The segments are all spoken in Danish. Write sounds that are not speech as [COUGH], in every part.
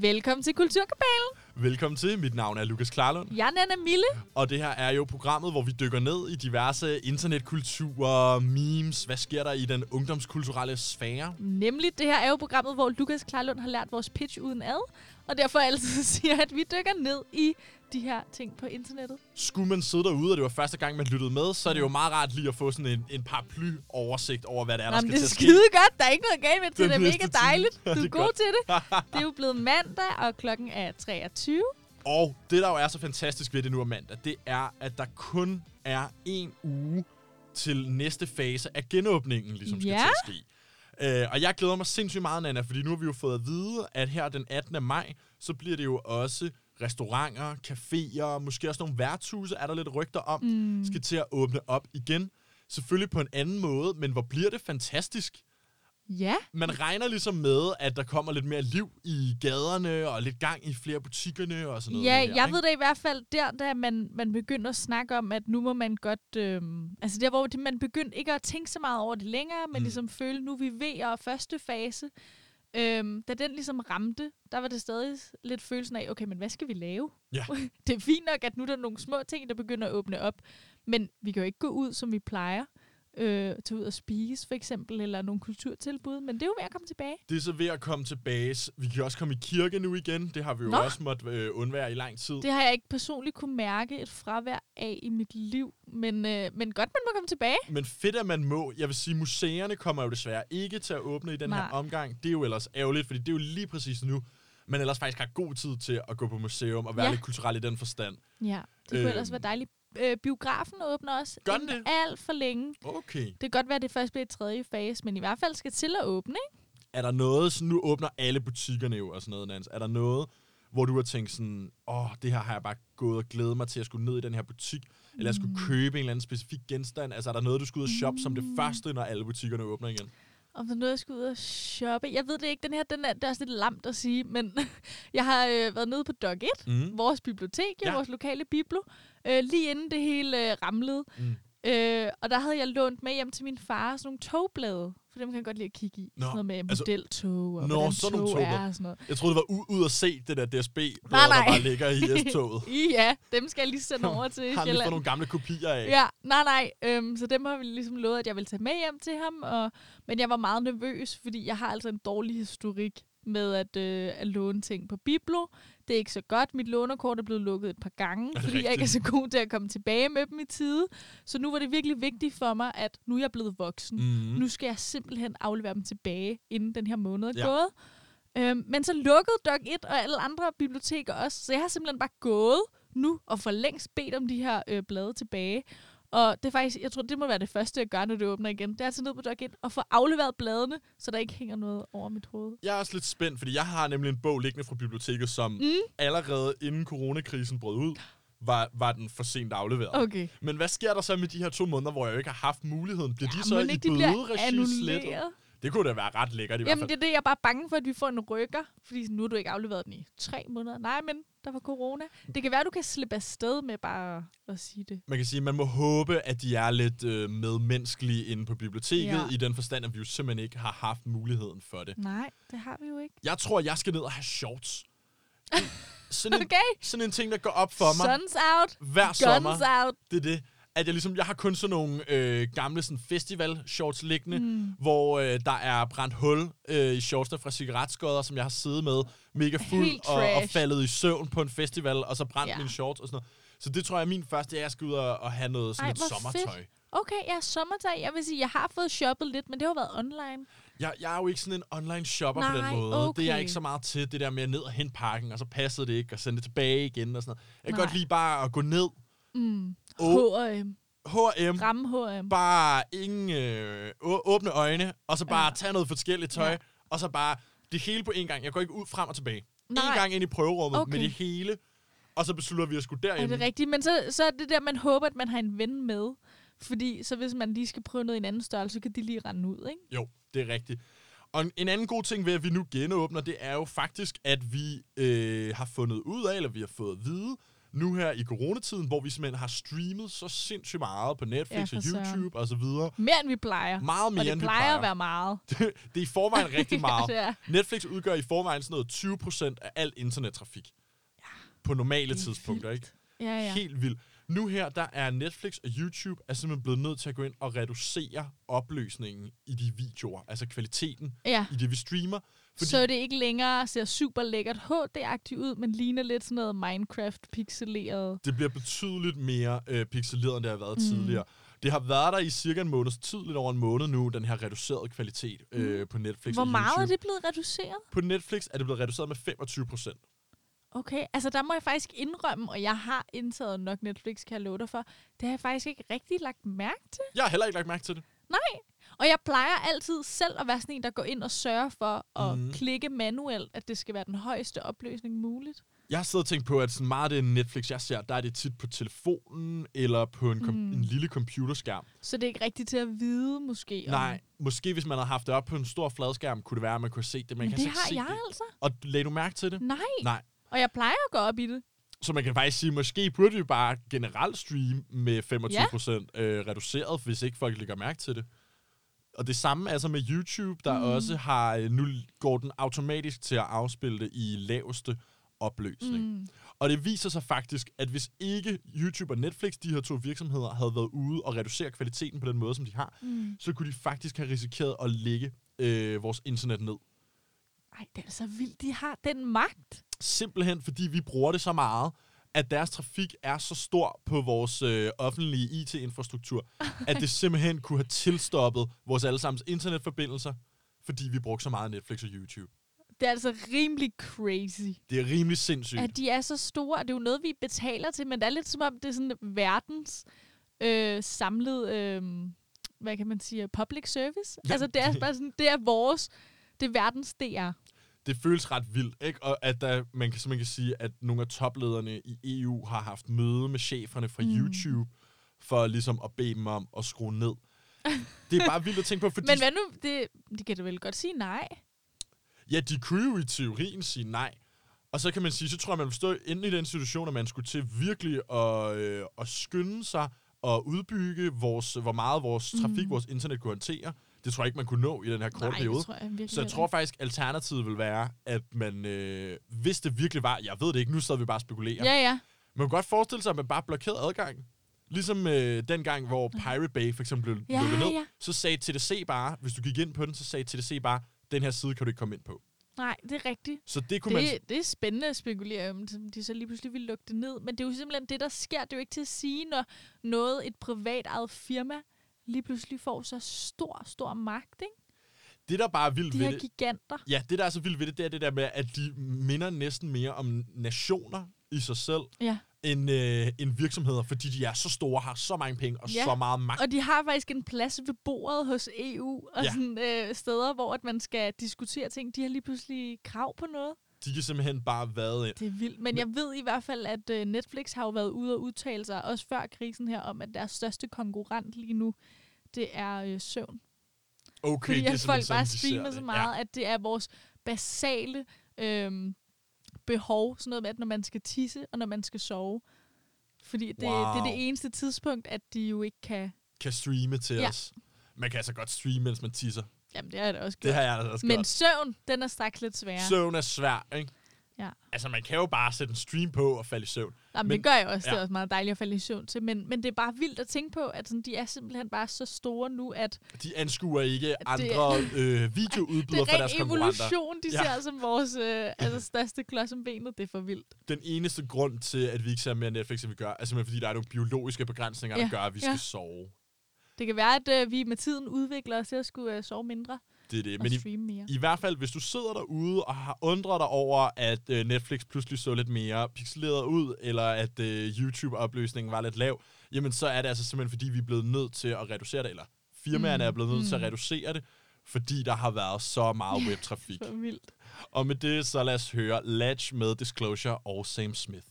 Velkommen til Kulturkabalen. Velkommen til. Mit navn er Lukas Klarlund. Jeg er Nana Mille. Og det her er jo programmet, hvor vi dykker ned i diverse internetkulturer, memes. Hvad sker der i den ungdomskulturelle sfære? Nemlig, det her er jo programmet, hvor Lukas Klarlund har lært vores pitch uden ad. Og derfor altid [LAUGHS] siger, at vi dykker ned i de her ting på internettet. Skulle man sidde derude, og det var første gang, man lyttede med, så er det jo meget rart lige at få sådan en, en paraply-oversigt over, hvad det er, der Jamen, skal det er til at ske. skide godt. Der er ikke noget galt med det. Det er mega dejligt. Du det er er god godt. til det. [LAUGHS] Det er jo blevet mandag, og klokken er 23. Og det, der jo er så fantastisk ved det nu er mandag, det er, at der kun er en uge til næste fase af genåbningen, ligesom skal Ja. til at ske. Uh, og jeg glæder mig sindssygt meget, Nana, fordi nu har vi jo fået at vide, at her den 18. maj, så bliver det jo også restauranter, caféer, måske også nogle værtshuse, er der lidt rygter om, mm. skal til at åbne op igen. Selvfølgelig på en anden måde, men hvor bliver det fantastisk. Ja, Man regner ligesom med, at der kommer lidt mere liv i gaderne, og lidt gang i flere butikkerne og sådan noget. ja her, jeg ikke? ved det i hvert fald der, da man, man begyndte at snakke om, at nu må man godt... Øhm, altså der, hvor det, man begyndte ikke at tænke så meget over det længere, men Mm. ligesom føle, nu er vi ved og første fase. Øhm, da den ligesom ramte, der var det stadig lidt følelsen af, okay, men hvad skal vi lave? Ja. [LAUGHS] det er fint nok, at nu er der nogle små ting, der begynder at åbne op, men vi kan jo ikke gå ud, som vi plejer. Øh, tage ud og spise, for eksempel, eller nogle kulturtilbud, men det er jo ved at komme tilbage. Det er så ved at komme tilbage. Vi kan også komme i kirke nu igen. Det har vi jo Nå. også måttet øh, undvære i lang tid. Det har jeg ikke personligt kunne mærke et fravær af i mit liv, men, øh, men godt, man må komme tilbage. Men fedt, at man må. Jeg vil sige, museerne kommer jo desværre ikke til at åbne i den her Nej. omgang. Det er jo ellers ærgerligt, fordi det er jo lige præcis nu, man ellers faktisk har god tid til at gå på museum og være Ja. lidt kulturel i den forstand. Ja, det kunne Øhm. ellers være dejligt. Øh, biografen åbner også Gør den det? alt for længe. Okay. Det kan godt være, at det først bliver i tredje fase, men i hvert fald skal til at åbne, ikke? Er der noget, så nu åbner alle butikkerne jo og sådan noget, Nans. Er der noget, hvor du har tænkt sådan, åh, det her har jeg bare gået og glædet mig til at skulle ned i den her butik, eller jeg skulle Mm. købe en eller anden specifik genstand? Altså, er der noget, du skal ud og shoppe som det første, når alle butikkerne åbner igen? Om der er noget, jeg skal ud og shoppe. Jeg ved det ikke. Den her, den er, det er også lidt lamt at sige, men [LAUGHS] jeg har øh, været nede på Dog 1, Mm. vores bibliotek. Ja. vores lokale biblo, øh, lige inden det hele øh, ramlede. Mm. Øh, og der havde jeg lånt med hjem til min far sådan nogle togblade, for dem kan jeg godt lide at kigge i. Nå, sådan noget med altså- modeltog og Nå, sådan nogle tog er togblade. og sådan noget. Jeg troede, det var ud at se det der DSB, Nej, der nej. bare ligger i S-toget. [LAUGHS] Ja, dem skal jeg lige sende over til Har han lige fået nogle gamle kopier af? Ja, nej, nej. Øhm, så dem har vi ligesom lovet, at jeg vil tage med hjem til ham. Og, men jeg var meget nervøs, fordi jeg har altså en dårlig historik med at, øh, at låne ting på Biblo. Det er ikke så godt. Mit lånerkort er blevet lukket et par gange, fordi jeg ikke er rigtigt? så god til at komme tilbage med dem i tide. Så nu var det virkelig vigtigt for mig, at nu er jeg blevet voksen. Mm. Nu skal jeg simpelthen aflevere dem tilbage, inden den her måned er Ja. gået. Øhm, men så lukkede Dog 1 og alle andre biblioteker også, så jeg har simpelthen bare gået nu og for længst bedt om de her øh, blade tilbage. Og det er faktisk, jeg tror, det må være det første, jeg gør, når det åbner igen. Det er at tage ned på Dog 1 og få afleveret bladene, så der ikke hænger noget over mit hoved. Jeg er også lidt spændt, fordi jeg har nemlig en bog liggende fra biblioteket, som Mm. allerede inden coronakrisen brød ud, var, var den for sent afleveret. Okay. Men hvad sker der så med de her to måneder, hvor jeg jo ikke har haft muligheden? Bliver de så i bøderegi slettet? Det kunne da være ret lækkert i hvert Jamen, fald. det er det, jeg er bare bange for, at vi får en rykker. Fordi nu har du ikke afleveret den i tre måneder. Nej, men der var corona. Det kan være, du kan slippe afsted med bare at sige det. Man kan sige, at man må håbe, at de er lidt øh, medmenneskelige inde på biblioteket, Ja. i den forstand, at vi jo simpelthen ikke har haft muligheden for det. Nej, det har vi jo ikke. Jeg tror, jeg skal ned og have shorts. [LAUGHS] Sådan en, Okay. sådan en ting, der går op for mig Suns out, hver sommer. guns out. Det er det. At jeg ligesom, jeg har kun sådan nogle øh, gamle sådan festival shorts liggende, Mm. hvor øh, der er brændt hul øh, i shortsene fra cigaretskodder, som jeg har siddet med mega fuld og, og faldet i søvn på en festival, og så brændt Ja. mine shorts og sådan noget. Så det tror jeg er min første, at jeg skal ud og, og have noget sådan Ej, et sommertøj. fedt. Okay, ja, sommertøj. Jeg vil sige, jeg har fået shoppet lidt, men det har været online. Jeg, jeg er jo ikke sådan en online shopper på den Nej, måde. Det er okay. jeg ikke så meget til, det der med at ned og hente pakken, og så passede det ikke, og sende det tilbage igen og sådan noget. Jeg kan Nej. godt lide bare at gå ned, Mm. H&M. H&M, Ramme H&M. bare ingen øh, åbne øjne, og så bare Ja. tage noget forskelligt tøj, Ja. og så bare det hele på en gang. Jeg går ikke ud frem og tilbage. Nej. En gang ind i prøverummet Okay. med det hele, og så beslutter vi at skulle Er derinde. det rigtigt? Men så, så er det der, man håber, at man har en ven med. Fordi så hvis man lige skal prøve noget i en anden størrelse, så kan de lige rende ud, ikke? Jo, det er rigtigt. Og en- en anden god ting ved, at vi nu genåbner, det er jo faktisk, at vi øh, har fundet ud af, eller vi har fået at vide, nu her i coronatiden, hvor vi simpelthen har streamet så sindssygt meget på Netflix Ja, og. YouTube og så videre. Mere end vi plejer. Meget mere, og det end vi plejer plejer. at være meget. [LAUGHS] det er i forvejen [LAUGHS] rigtig meget. ja, det. Netflix udgør i forvejen sådan noget 20 procent af al internettrafik. På normale Det er tidspunkter, vildt. ikke? Ja, ja. Helt vildt. Nu her, der er Netflix og YouTube er simpelthen blevet nødt til at gå ind og reducere opløsningen i de videoer. Altså kvaliteten ja. i det, vi streamer. Fordi... Så det ikke længere ser super lækkert HD-agtigt ud, men ligner lidt sådan noget Minecraft-pixeleret. det bliver betydeligt mere øh, pixeleret, end det har været Mm. mm. tidligere. Det har været der i cirka en måneds tid, lidt over en måned nu, den her reducerede kvalitet øh, på Netflix Hvor meget er det blevet reduceret? På Netflix er det blevet reduceret med 25 procent. Okay, altså der må jeg faktisk indrømme, og jeg har indtaget nok Netflix, kan jeg love dig for. Det har jeg faktisk ikke rigtig lagt mærke til. Jeg har heller ikke lagt mærke til det. Og jeg plejer altid selv at være sådan en, der går ind og sørger for at Mhm. klikke manuelt, at det skal være den højeste opløsning muligt. Jeg har siddet og tænkt på, at sådan meget af det Netflix, jeg ser, der er det tit på telefonen eller på en, kom- Mm. en lille computerskærm. Så det er ikke rigtigt til at vide, måske. om- Nej, måske hvis man havde haft det op på en stor fladskærm, kunne det være, at man kunne set det, men, Men man det kan altså har se jeg det. altså. Og lagde du mærke til det? Nej. Nej. Og jeg plejer at gå op i det. Så man kan faktisk sige, måske burde vi bare generelt streame med 25% ja. øh, reduceret, hvis ikke folk lægger mærke til det. Og det samme altså med YouTube, der Mm. også har, øh, nu går den automatisk til at afspille det i laveste opløsning. Mm. Og det viser sig faktisk, at hvis ikke YouTube og Netflix, de her to virksomheder, havde været ude og reducere kvaliteten på den måde, som de har, Mm. så kunne de faktisk have risikeret at lægge øh, vores internet ned. Ej, det er så vildt, de har den magt. Simpelthen fordi vi bruger det så meget, at deres trafik er så stor på vores øh, offentlige IT-infrastruktur, at det [LAUGHS] simpelthen kunne have tilstoppet vores allesammens internetforbindelser, fordi vi brugte så meget Netflix og YouTube. Det er altså rimelig crazy, Det er rimelig sindssygt. at de er så store. Det er jo noget, vi betaler til, men det er lidt som om, det er sådan verdens øh, samlet, øh, hvad kan man sige, public service. Ja, altså, det er bare sådan, det er vores, det er verdens DR. det føles ret vildt, ikke? Og at der, man kan simpelthen kan sige, at nogle af toplederne i EU har haft møde med cheferne fra mm. YouTube, for ligesom at bede dem om at skrue ned. Det er bare vildt at tænke på, fordi [LAUGHS] Men hvad nu? Det, de kan da vel godt sige nej. ja, de kunne jo i teorien sige nej. Og så kan man sige, så tror jeg, man vil stå inde i den situation, at man skulle til virkelig at, øh, at skynde sig og udbygge, vores, hvor meget vores trafik, Mm. vores internet kunne håndtere. Det tror jeg ikke, man kunne nå i den her korte nej, periode. det tror jeg virkelig Så jeg tror faktisk, alternativet vil være, at man, øh, hvis det virkelig var, jeg ved det ikke, nu sad vi bare og spekulerer. Ja, ja. man kan godt forestille sig, at man bare blokerede adgangen. Ligesom øh, dengang, hvor Pirate Bay for eksempel blev Ja, lukket ned, ja. så sagde TDC bare, hvis du gik ind på den, så sagde TDC bare, den her side kan du ikke komme ind på. Nej, det er rigtigt. Så det kunne man... Det, det er spændende at spekulere om, om de så lige pludselig vil lukke det ned. Men det er jo simpelthen det, der sker. Det er jo ikke til at sige, når noget, et privat eget firma, lige pludselig får så stor, stor magt, ikke? Det, der bare er vildt De ved her det... giganter. Ja, det, der er så vildt ved det, det er det der med, at de minder næsten mere om nationer i sig selv, Ja. end, øh, end virksomheder, fordi de er så store, har så mange penge og Ja, så meget magt. Og de har faktisk en plads ved bordet hos EU, og Ja. sådan, øh, steder, hvor at man skal diskutere ting. De har lige pludselig krav på noget. De kan simpelthen bare vade ind. Det er vildt. Men jeg ved i hvert fald, at øh, Netflix har jo været ude og udtale sig, også før krisen her, om at deres største konkurrent lige nu, det er øh, søvn. Okay, Fordi det er folk bare streamer det. så meget, ja. at det er vores basale øhm, behov. Sådan noget med, at når man skal tisse, og når man skal sove. Fordi det, det er Wow. det eneste tidspunkt, at de jo ikke kan... Kan streame til Ja. os. Man kan altså godt streame, mens man tisser. Jamen, det har jeg da også Det gjort. har jeg altså også Men godt. søvn, den er straks lidt sværere. Søvn er svær, ikke? Ja. Altså, man kan jo bare sætte en stream på og falde i søvn. Jamen, men- det gør jeg også. Ja. Det er også meget dejligt at falde i søvn til. Men, men det er bare vildt at tænke på, at sådan, de er simpelthen bare så store nu, at De anskuer ikke andre Det- øh, det videoudbydere er deres ren konkurrenter. evolution, de Ja. ser som vores øh, altså, største klods om benet. Det er for vildt. Den eneste grund til, at vi ikke ser mere Netflix, end vi gør, er simpelthen, fordi der er nogle biologiske begrænsninger, der Ja, gør, at vi ja. skal sove. Det kan være, at øh, vi med tiden udvikler os til at skulle øh, sove mindre Det er det. Men i, mere. i hvert fald, hvis du sidder derude og har undret dig over, at øh, Netflix pludselig så lidt mere pixeleret ud, eller at øh, YouTube-opløsningen var lidt lav, jamen så er det altså simpelthen, fordi vi er blevet nødt til at reducere det, eller firmaerne Mm, er blevet nødt til at mm. reducere det, fordi der har været så meget webtrafik. For vildt. Og med det, så lad os høre Latch med Disclosure og Sam Smith.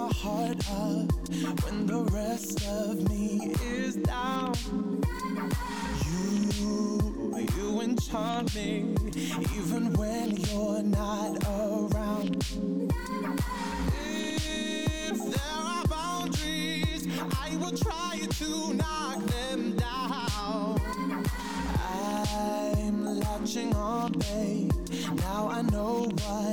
My heart up when the rest of me is down. You, you enchant me even when you're not around. If there are boundaries, I will try to knock them down. I'm latching on, babe. Now I know what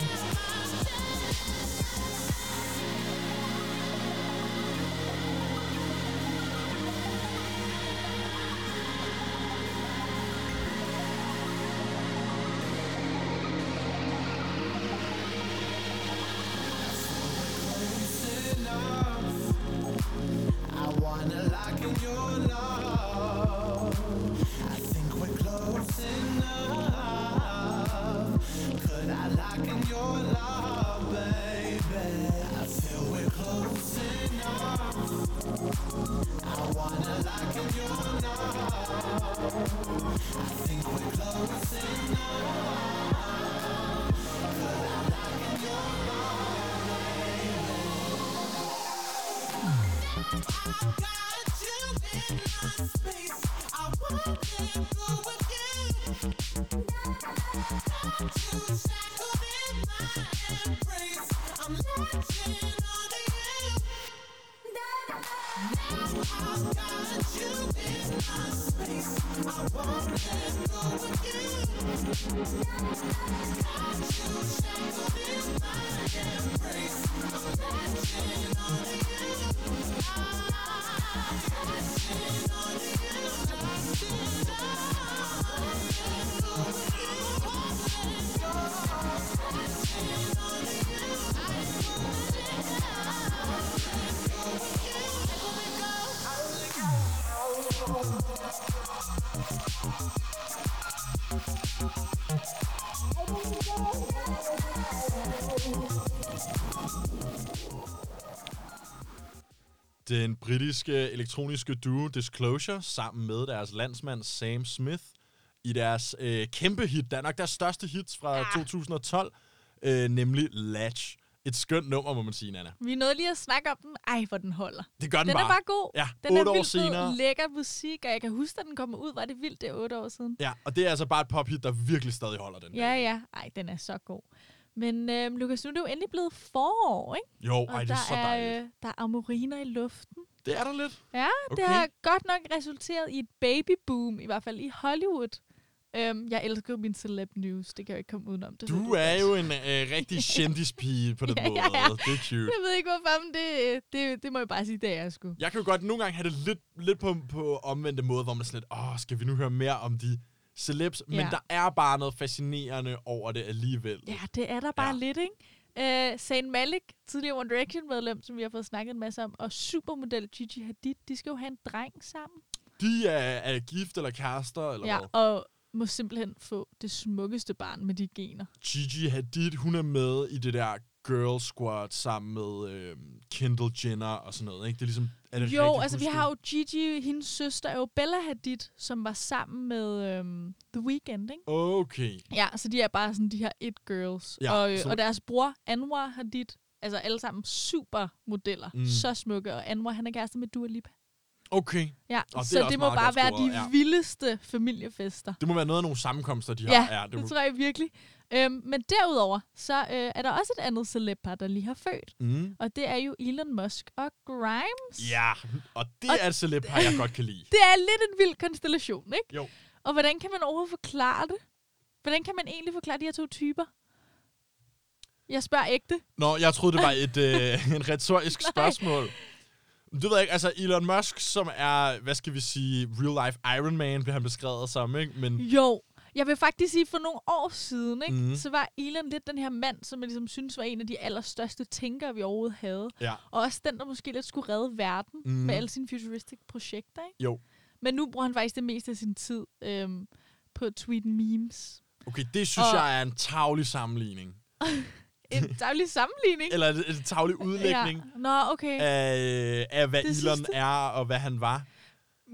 Yeah. Den britiske elektroniske duo Disclosure sammen med deres landsmand Sam Smith i deres øh, kæmpe hit, der er nok deres største hits fra Ah. 2012, øh, nemlig Latch. Et skønt nummer, må man sige, Nana. Vi nåede lige at snakke om den. Ej, hvor den holder. Det gør den, Den bare. er bare god. Ja, Den er år vildt fed, senere. lækker musik, og jeg kan huske, at den kom ud. Var det vildt, det er otte år siden? Ja, og det er altså bare et pophit, der virkelig stadig holder den. Ja, ja. Ej, den er så god. Men øhm, Lukas, nu er det jo endelig blevet forår, ikke? Jo, ej, det der er så dejligt. øh, der er amoriner i luften. Det er der lidt. Ja, Okay. det har godt nok resulteret i et babyboom, i hvert fald i Hollywood. Øhm, jeg elsker min celeb news, det kan jeg ikke komme udenom. Det Du er jo en [LAUGHS] øh, rigtig kendispige på den Ja, måde. ja, ja. Det er cute. Jeg ved ikke hvorfor, men det, det, det må jeg bare sige, det er jeg sgu. Jeg kan jo godt nogle gange have det lidt, lidt på, på omvendte måde, hvor man er sådan lidt, åh, skal vi nu høre mere om de celebs? Men Ja. der er bare noget fascinerende over det alligevel. Ja, det er der bare ja. lidt, ikke? Uh, Zayn Malik, tidligere One Direction-medlem, som vi har fået snakket en masse om, og supermodel Gigi Hadid, de skal jo have en dreng sammen. De er, er gift eller kærester, eller Ja, hvad? og må simpelthen få det smukkeste barn med de gener. Gigi Hadid, hun er med i det der girl squad sammen med øh, Kendall Jenner og sådan noget, ikke? Det er ligesom... Er det Jo, altså vi har jo Gigi, hendes søster er jo Bella Hadid, som var sammen med øhm, The Weeknd, ikke? Okay. Ja, så de er bare sådan de her it girls. Ja, og, øh, så- og deres bror, Anwar Hadid, altså alle sammen supermodeller. Mm. Mm. Så smukke. Og Anwar, han er kæreste med Dua Lipa. Okay. Ja, Og det så det må bare være de ja. vildeste familiefester. Det må være noget af nogle sammenkomster, de Ja, har. Ja, det, det må... tror jeg virkelig. Øhm, men derudover, så øh, er der også et andet celebpar, der lige har født. Mm. Og det er jo Elon Musk og Grimes. Ja, og det Og- er et celeb, har jeg godt kan lide. [LAUGHS] Det er lidt en vild konstellation, ikke? Jo. Og hvordan kan man overhovedet forklare det? Hvordan kan man egentlig forklare de her to typer? Jeg spørger ægte. Nå, jeg troede, det var [LAUGHS] et øh, en retorisk spørgsmål. Det ved ikke. Altså, Elon Musk, som er, hvad skal vi sige, real life Iron Man, bliver han beskrevet som, ikke? Men Jo, jeg vil faktisk sige, for nogle år siden, ikke, mm. så var Elon lidt den her mand, som jeg ligesom synes var en af de allerstørste tænkere, vi overhovedet havde. ja, Og også den, der måske lidt skulle redde verden mm. med alle sine futuristic projekter. Ikke? jo. Men nu bruger han faktisk det meste af sin tid øhm, på at tweet memes. Okay, det synes Og- jeg er en tavlig sammenligning. [LAUGHS] En daglig sammenligning. Eller en, en tavlig udlægning Ja. Nå, okay. af, af, hvad Det Elon er, og hvad han var.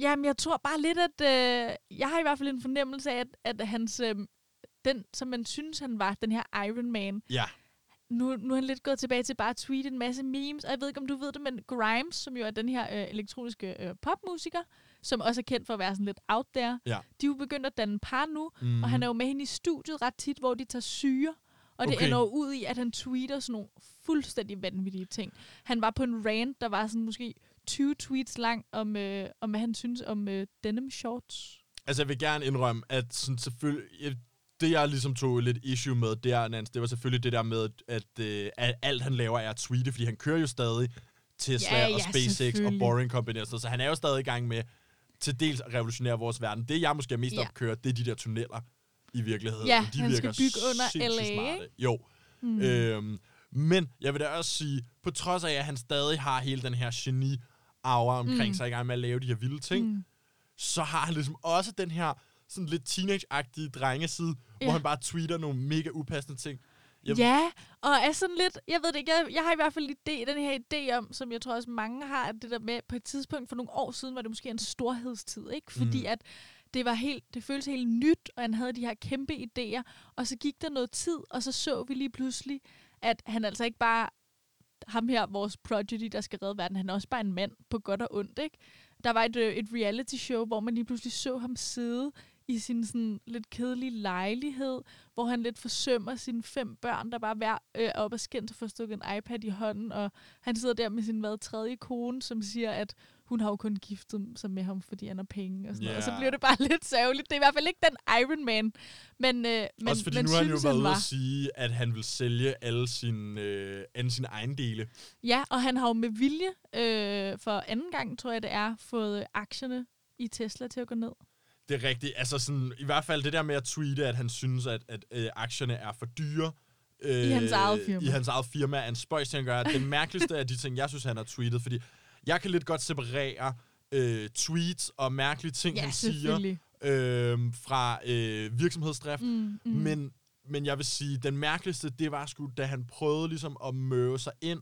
Jamen, jeg tror bare lidt, at... Øh, jeg har i hvert fald en fornemmelse af, at, at hans... Øh, den, som man synes, han var, den her Iron Man, Ja. nu, nu er han lidt gået tilbage til bare at tweete en masse memes. Og jeg ved ikke, om du ved det, men Grimes, som jo er den her øh, elektroniske øh, popmusiker, som også er kendt for at være sådan lidt out there, Ja. de er jo begyndt at danne par nu, Mm. og han er jo med hende i studiet ret tit, hvor de tager syre. Og det Okay. ender ud i, at han tweeter sådan nogle fuldstændig vanvittige ting. Han var på en rant, der var sådan måske 20 tweets lang, om, øh, om hvad han synes om øh, denim shorts. Altså, jeg vil gerne indrømme, at sådan selvfølgelig... Det, jeg ligesom tog lidt issue med, det, er, Nans, det var selvfølgelig det der med, at, øh, at alt, han laver, er at tweete, fordi han kører jo stadig Tesla Ja, og ja, SpaceX og. Boring Company og sådan så han er jo stadig i gang med til dels at revolutionere vores verden. Det, jeg måske er mest Ja. opkører, det er de der tunneller i virkeligheden. Ja, de han skal virker bygge under LA, smarte. Jo. Mm. Øhm, men jeg vil da også sige, på trods af, at han stadig har hele den her geni aura omkring Mm. sig i gang med at lave de her vilde ting, mm. Så har han ligesom også den her sådan lidt teenage-agtige drengeside, ja. Hvor han bare tweeter nogle mega upassende ting. Jeg- Ja, og er sådan lidt, jeg ved det ikke, jeg, jeg har i hvert fald idé, den her idé om, som jeg tror også mange har, at det der med, på et tidspunkt for nogle år siden, var det måske en storhedstid, ikke? Fordi mm. at det var helt, det føltes helt nyt, og han havde de her kæmpe idéer, og så gik der noget tid, og så så vi lige pludselig, at han altså ikke bare ham her, vores prodigy, der skal redde verden, han er også bare en mand på godt og ondt, ikke? Der var et, øh, et reality show, hvor man lige pludselig så ham sidde i sin sådan lidt kedelige lejlighed, hvor han lidt forsømmer sine fem børn, der bare hver øh, oppe og skændt og får stukket en iPad i hånden, og han sidder der med sin hvad, tredje kone, som siger, at hun har jo kun giftet sig med ham, fordi han har penge og sådan yeah. noget. Og så bliver det bare [LAUGHS] lidt sørgeligt. Det er i hvert fald ikke den Iron Man, men, øh, men Også fordi man nu har han jo været han ude at sige, at han vil sælge alle sine, øh, alle sine ejendele. Ja, og han har jo med vilje, øh, for anden gang, tror jeg det er, fået øh, aktierne i Tesla til at gå ned. Det er rigtigt. Altså sådan, i hvert fald det der med at tweete, at han synes, at, at øh, aktierne er for dyre. Øh, I hans eget firma. I hans eget firma er en spøjs at gøre. Det mærkeligste af de ting, jeg synes, han har tweetet, fordi jeg kan lidt godt separere øh, tweets og mærkelige ting, Ja, han siger, øh, fra øh, virksomhedsdrift. Mm, mm. Men, men jeg vil sige, den mærkeligste, det var sgu, da han prøvede ligesom at møve sig ind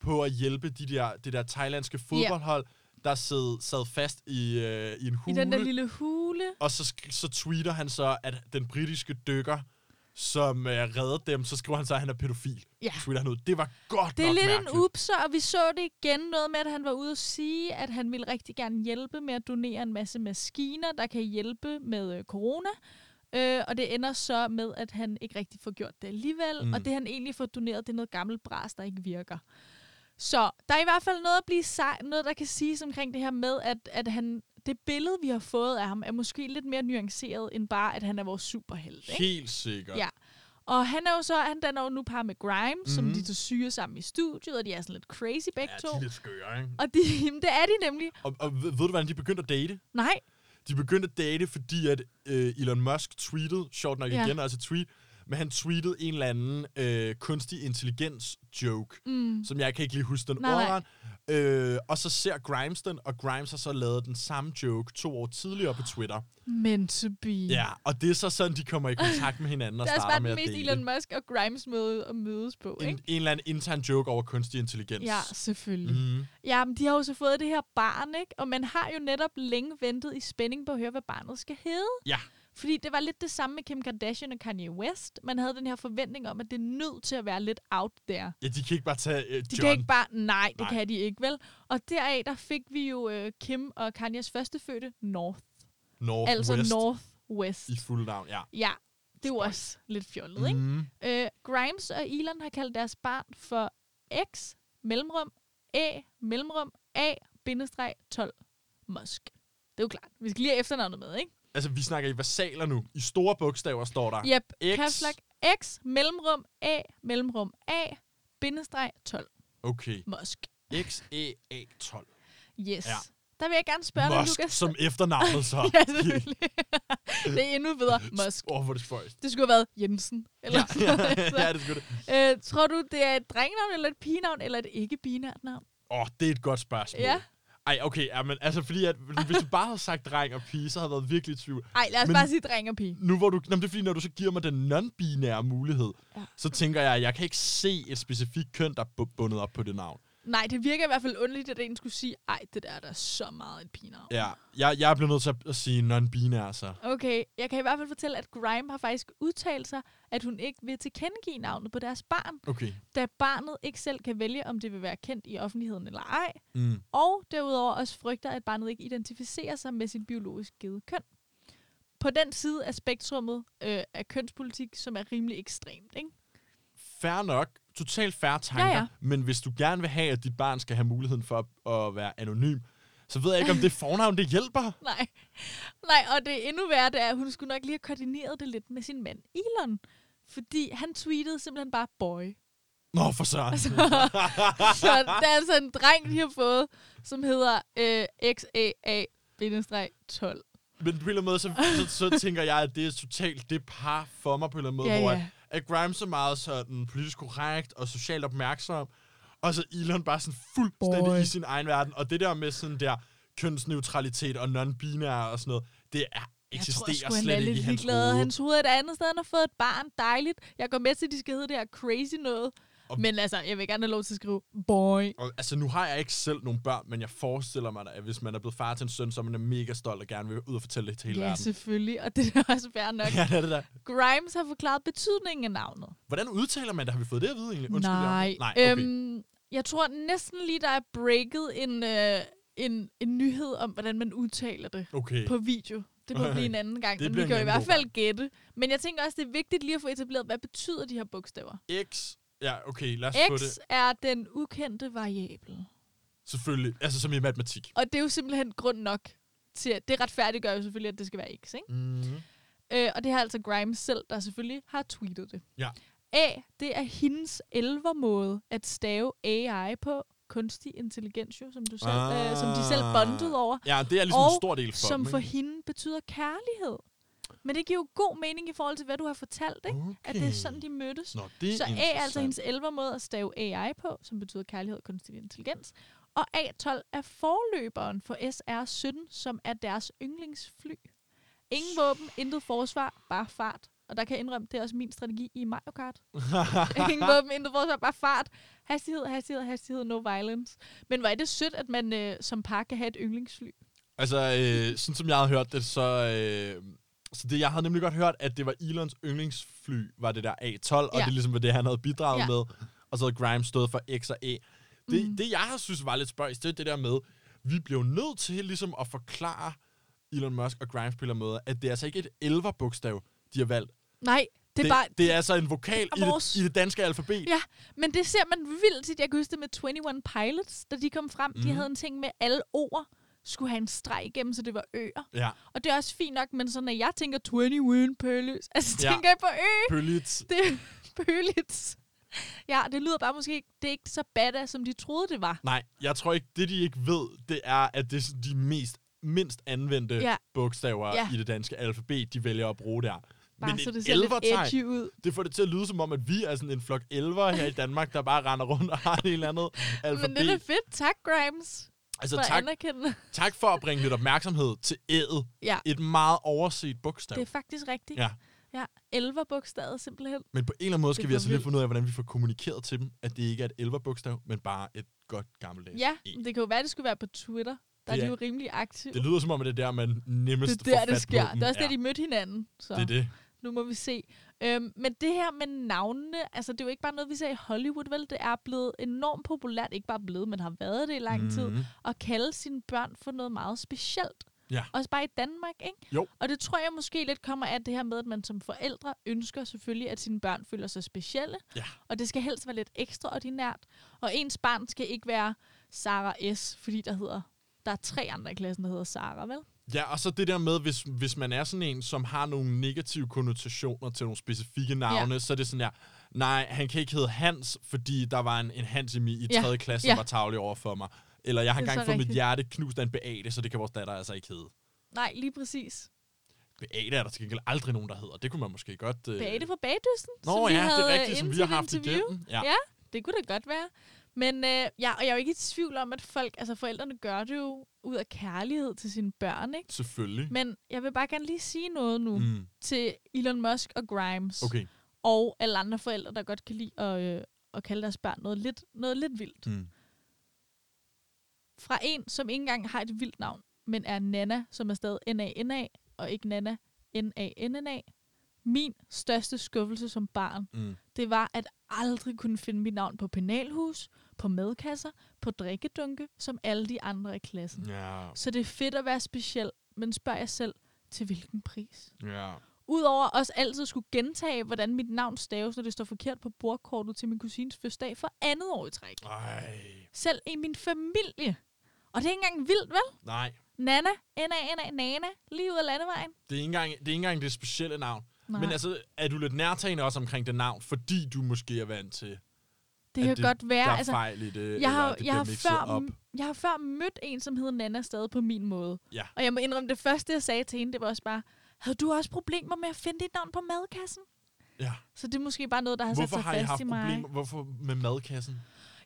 på at hjælpe de der, det der thailandske fodboldhold, der sad, sad fast i, øh, i en I hule. den der lille hule. Og så, så tweeter han så, at den britiske dykker, som øh, reddede dem, så skriver han så, at han er pædofil. Ja. Tweeter han ud. Det var godt Det er nok lidt mærkeligt. en upser, og vi så det igen noget med, at han var ude at sige, at han ville rigtig gerne hjælpe med at donere en masse maskiner, der kan hjælpe med øh, corona. Øh, og det ender så med, at han ikke rigtig får gjort det alligevel. Mm. Og det han egentlig får doneret, det er noget gammelt bras, der ikke virker. Så der er i hvert fald noget at blive sej, noget, der kan siges omkring det her med, at, at han, det billede, vi har fået af ham, er måske lidt mere nuanceret, end bare, at han er vores superhelt. Ikke? Helt sikkert. Ja. Og han er jo så, han danner jo nu par med Grimes, mm-hmm. som Mhm. de tager syge sammen i studiet, og de er sådan lidt crazy begge Ja, to. de er lidt skøre, ikke? Og de, [LAUGHS] jamen, det er de nemlig. Og, og ved, ved du, hvordan de begyndte at date? Nej. De begyndte at date, fordi at øh, Elon Musk tweetede, sjovt nok Ja. igen, altså tweet, men han tweetede en eller anden øh, kunstig intelligens joke, Mm. som jeg kan ikke lige huske den ordret. Øh, og så ser Grimes den, og Grimes har så lavet den samme joke to år tidligere på Twitter. Meant to be. Ja, og det er så sådan, de kommer i kontakt med hinanden og [LAUGHS] det er også starter bare med den at mest dele. Elon Musk og Grimes måde at mødes på, En, ikke? en eller anden intern joke over kunstig intelligens. Ja, selvfølgelig. Mm. Ja, men de har jo så fået det her barn, ikke? Og man har jo netop længe ventet i spænding på at høre, hvad barnet skal hedde. Ja. Fordi det var lidt det samme med Kim Kardashian og Kanye West. Man havde den her forventning om, at det er nødt til at være lidt out there. Ja, de kan ikke bare tage uh, De John. kan ikke bare... Nej, det Nej. kan de ikke, vel? Og deraf, der fik vi jo øh, Kim og Kanyes førstefødte North. North altså West Northwest. i fuld navn, ja. Ja, det er jo Spøjst. også lidt fjollet, ikke? Mm. Øh, Grimes og Elon har kaldt deres barn for X, mellemrum, A, mellemrum, A, bindestreg, 12, Musk. Det er jo klart. Vi skal lige have efternavnet med, ikke? Altså, vi snakker i versaler nu. I store bogstaver står der. Yep. X. Caps Lock, X, mellemrum, A, mellemrum, A, bindestreg, 12, Okay. Musk. X-E-A-12. Yes. Ja. Der vil jeg gerne spørge dig, Musk Lukas. som efternavnet så. [LAUGHS] ja, selvfølgelig. [LAUGHS] det er endnu bedre. [LAUGHS] Musk. Åh, oh, hvor det spøjst. Det skulle have været Jensen. Eller Ja, ja, ja, det skulle det. øh, tror du, det er et drengenavn, eller et pigenavn, eller et ikke-binært navn? Åh, oh, det er et godt spørgsmål. Ja. Ej, okay, ja, men altså, fordi at, hvis du bare havde sagt dreng og pige, så havde jeg været virkelig i tvivl. Ej, lad os Men- bare sige dreng og pige. Nu hvor du, nå, men det er fordi, når du så giver mig den non-binære mulighed, Ja. så tænker jeg, at jeg kan ikke se et specifikt køn, der er bu- bundet op på det navn. Nej, det virker i hvert fald underligt, at en skulle sige, ej, det der er da så meget et pigenavn. Ja, jeg, jeg bliver nødt til at, at sige non-binær, så. Okay, jeg kan i hvert fald fortælle, at Grime har faktisk udtalt sig, at hun ikke vil tilkendegive navnet på deres barn, Okay. da barnet ikke selv kan vælge, om det vil være kendt i offentligheden eller ej, Mm. og derudover også frygter, at barnet ikke identificerer sig med sit biologisk givet køn. På den side af spektrummet øh, af kønspolitik, som er rimelig ekstremt, ikke? Fair nok. Totalt fair tanker. Ja, ja. Men hvis du gerne vil have, at dit barn skal have muligheden for at, at være anonym, så ved jeg ikke, om det fornavn, det hjælper. [LAUGHS] Nej. Nej, og det endnu værre, det er, at hun skulle nok lige have koordineret det lidt med sin mand, Elon. Fordi han tweetede simpelthen bare boy. Nå, for søren. Altså, [LAUGHS] [LAUGHS] Så der er altså en dreng, de har fået, som hedder øh, XAA-12. Men på en eller anden måde, så, så, så tænker jeg, at det er totalt det par for mig på en eller anden måde, Ja, hvor ja. At, Grimes er meget sådan politisk korrekt og socialt opmærksom, og så Elon bare sådan fuldstændig Boy. i sin egen verden. Og det der med sådan der kønsneutralitet og non-binær og sådan noget, det er, eksisterer jeg tror, slet han er ikke i hans hoved. Hans hoved er et andet sted. Han har fået et barn. Dejligt. Jeg går med til, at de skal hedde det her crazy noget. Og- Men altså, jeg vil gerne have lov til at skrive boy. Og, altså, nu har jeg ikke selv nogle børn, men jeg forestiller mig, at hvis man er blevet far til en søn, så er man mega stolt og gerne vil ud og fortælle det til hele Ja, verden. selvfølgelig. Og det er også fair nok. [LAUGHS] Ja, det er det der. Grimes har forklaret betydningen af navnet. Hvordan udtaler man det? Har vi fået det at vide egentlig? Undskyld, Nej. Jacob. Nej, okay. Øhm, jeg tror næsten lige, der er breaket en, øh, en, en nyhed om, hvordan man udtaler det okay. på video. Det må blive en anden gang, Det men vi kan i hvert fald gætte. Men jeg tænker også, det er vigtigt lige at få etableret, hvad betyder de her bogstaver? X. Ja, okay, lad os få X det. er den ukendte variabel. Selvfølgelig. Altså som i matematik. Og det er jo simpelthen grund nok til, at det retfærdiggør jo selvfølgelig, at det skal være X, ikke? Mm. Øh, og det har altså Grimes selv, der selvfølgelig har tweetet det. Ja. A, det er hendes elvermåde at stave AI på, kunstig intelligens jo, som, du selv, ah. øh, som de selv bondede over, Ja, det er ligesom Og en stor del for som dem, for hende betyder kærlighed. Men det giver jo god mening i forhold til, hvad du har fortalt, ikke? Okay. At det er sådan, de mødtes. Nå, det er Så A er altså hendes elvermåde at stave AI på, som betyder kærlighed og kunstig intelligens. Og A12 er forløberen for SR-17, som er deres yndlingsfly. Ingen våben, intet forsvar, bare fart. Og der kan jeg indrømme, det er også min strategi i Mario Kart. [LAUGHS] Ingen våben, intet forsvar, bare fart. Hastighed, hastighed, hastighed, no violence. Men hvor er det sødt, at man øh, som par kan have et yndlingsfly. Altså, øh, sådan som jeg havde hørt det, så... Øh, så det, jeg havde nemlig godt hørt, at det var Elons yndlingsfly, var det der A12, og Ja. det ligesom var det, han havde bidraget Ja. med. Og så havde Grimes stået for X og E. Det, Mm. det, jeg har synes var lidt spøjs, det er det der med, vi blev nødt til ligesom at forklare Elon Musk og Grimes på en måde, at det er altså ikke et 11-bogstav, de har valgt. Nej, det er det, bare... det er altså en vokal i det, i det danske alfabet. Ja, men det ser man vildt tit. Jeg kan huske det med 21 Pilots, da de kom frem. Mm. De Mhm. havde en ting med alle ord skulle have en streg igennem, så det var øer. Ja, Og det er også fint nok, men så når jeg tænker 21 Pilots, [LAUGHS] altså Ja. tænker jeg på ø. pølligt. [LAUGHS] Det Pilots. Ja, det lyder bare måske, ikke- det er ikke så badass, som de troede, det var. Nej, jeg tror ikke, det de ikke ved, det er, at det er de mest mindst anvendte Ja. bogstaver Ja. i det danske alfabet, de vælger at bruge der. Bare Men så et det ser lidt edgy ud. Det får det til at lyde som om, at vi er sådan en flok elver her i Danmark, der bare render rundt og har et eller andet alfabet. Men det er fedt. Tak, Grimes. Altså, For at tak, anerkende. [LAUGHS] tak for at bringe lidt opmærksomhed til ædet. Ja, Et meget overset bogstav. det er faktisk rigtigt. Ja. Ja, elverbogstavet simpelthen. Men på en eller anden måde skal vi altså for lige vildt. finde ud af, hvordan vi får kommunikeret til dem, at det ikke er et elverbogstav, men bare et godt gammeldags Ja, E. det kan jo være, det skulle være på Twitter. Der er Det de er- jo rimelig aktive. Det lyder som om, at det er der, man nemmest det er der, det sker. Det er også ja, der, de mødte hinanden. Så det er det. Nu må vi se. Øhm, men det her med navnene, altså det er jo ikke bare noget, vi ser i Hollywood, vel? Det er blevet enormt populært, ikke bare blevet, men har været det i lang mm. tid, Mhm. at kalde sine børn for noget meget specielt. Ja. Også bare i Danmark, ikke? Jo. Og det tror jeg måske lidt kommer af det her med, at man som forældre ønsker selvfølgelig, at sine børn føler sig specielle. Ja. Og det skal helst være lidt ekstraordinært. Og ens barn skal ikke være Sara S., fordi der hedder der er tre andre i klassen, der hedder Sara, vel? Ja, og så det der med, hvis, hvis man er sådan en, som har nogle negative konnotationer til nogle specifikke navne, ja. så er det sådan her, nej, han kan ikke hedde Hans, fordi der var en, en Hans i, mi- i Ja. 3. klasse, Ja. som var tavlig over for mig. Eller jeg har engang fået mit hjerte knust af en Beate, så det kan vores datter altså ikke hedde. Nej, lige præcis. Beate er der til gengæld aldrig nogen, der hedder. Det kunne man måske godt... Øh... Beate fra Bagdysten, Nå som vi ja, havde det er rigtigt, som vi har haft interview. igennem. Ja. Ja, det kunne da godt være. Men øh, ja, og jeg er jo ikke i tvivl om, at folk, altså forældrene gør det jo ud af kærlighed til sine børn, ikke? Selvfølgelig. Men jeg vil bare gerne lige sige noget nu mm. Til Elon Musk og Grimes. Okay. Og alle andre forældre, der godt kan lide at, øh, at kalde deres børn noget lidt, noget lidt vildt. Mm. Fra en, som ikke engang har et vildt navn, men er Nana, som er stadig N-A-N-A, og ikke Nana, N-A-N-N-A. Min største skuffelse som barn, Mm. det var at aldrig kunne finde mit navn på penalhus, på madkasser, på drikkedunke, som alle de andre i klassen. Ja. Så det er fedt at være speciel, men spørg jer selv, til hvilken pris? Ja. Udover også altid skulle gentage, hvordan mit navn staves, når det står forkert på bordkortet til min kusines fødselsdag for andet år i træk. Ej. Selv i min familie. Og det er ikke engang vildt, vel? Nej. Nana, N-A-N-A, Nana, lige ud af landevejen. Det er ikke engang det, er ikke engang det specielle navn. Nej, Men altså, er du lidt nærtagende også omkring det navn, fordi du måske er vant til, det kan det- godt der være. er Altså, fejl i det, jeg har, det jeg, har før, op? jeg har før mødt en, som hedder Nana stadig på min måde. Ja. Og jeg må indrømme, det første, jeg sagde til hende, det var også bare, havde du også problemer med at finde dit navn på madkassen? Ja. Så det er måske bare noget, der har Hvorfor sat sig har I fast haft i mig. problemer Hvorfor med madkassen?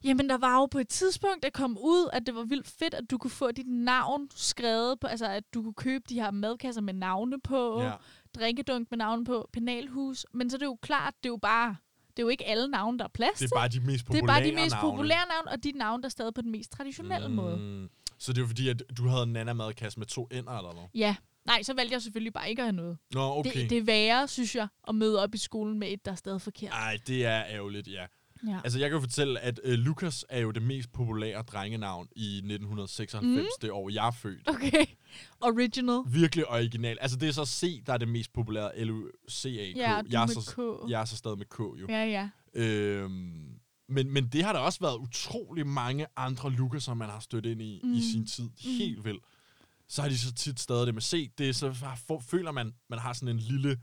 Jamen, der var jo på et tidspunkt, der kom ud, at det var vildt fedt, at du kunne få dit navn skrevet på, altså at du kunne købe de her madkasser med navne på, Ja. Drikkedunk med navne på, penalhus. Men så er det jo klart, det er jo bare, det er jo ikke alle navne, der er plads Det er bare de mest Det populære er bare de mest navne. populære navne, og de navne, der er stadig på den mest traditionelle mm. måde. Så det er jo fordi, at du havde en nana-madkasse med to ender, eller noget? Ja. Nej, så valgte jeg selvfølgelig bare ikke at have noget. Nå, okay. Det, det er værre, synes jeg, at møde op i skolen med et, der er stadig forkert. Ej, det er ærgerligt, ja. Ja. Altså, jeg kan jo fortælle, at øh, Lukas er jo det mest populære drengenavn i 1996, mm. det år, jeg er født. Okay. Original. Virkelig original. Altså, det er så C, der er det mest populære, L-U-C-A-K. Ja, jeg, er så, K. jeg er så stadig med K, jo. Ja, ja. Øhm, men, men det har der også været utrolig mange andre Lukaser, man har stødt ind i mm. i Mm. sin tid. Helt vildt. Så har de så tit stadig det med C. Det er så for, føler man, man har sådan en lille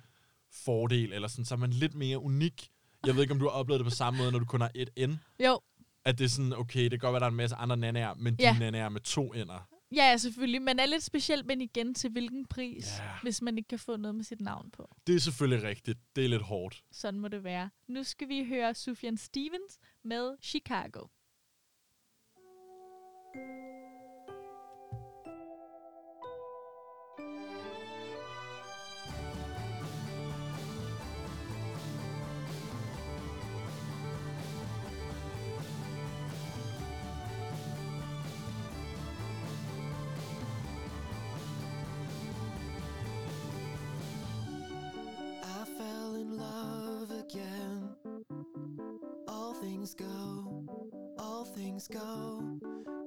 fordel, eller sådan, så er man lidt mere unik. Jeg ved ikke, om du har oplevet det på samme måde, når du kun har et N. Jo, At det er sådan, okay, det kan godt være, der er en masse andre nanaer, men Ja. de nanaer med to ender. Ja, ja, selvfølgelig. Men er lidt specielt, men igen til hvilken pris, Ja. hvis man ikke kan få noget med sit navn på. Det er selvfølgelig rigtigt. Det er lidt hårdt. Sådan må det være. Nu skal vi høre Sufjan Stevens med Chicago. I things go.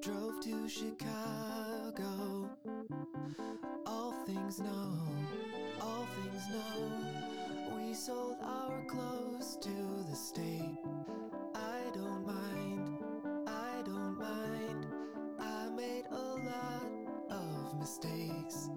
Drove to Chicago. All things know, all things know. We sold our clothes to the state. I don't mind, I don't mind. I made a lot of mistakes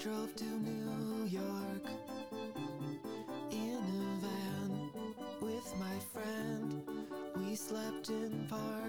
drove to New York in a van with my friend. We slept in parking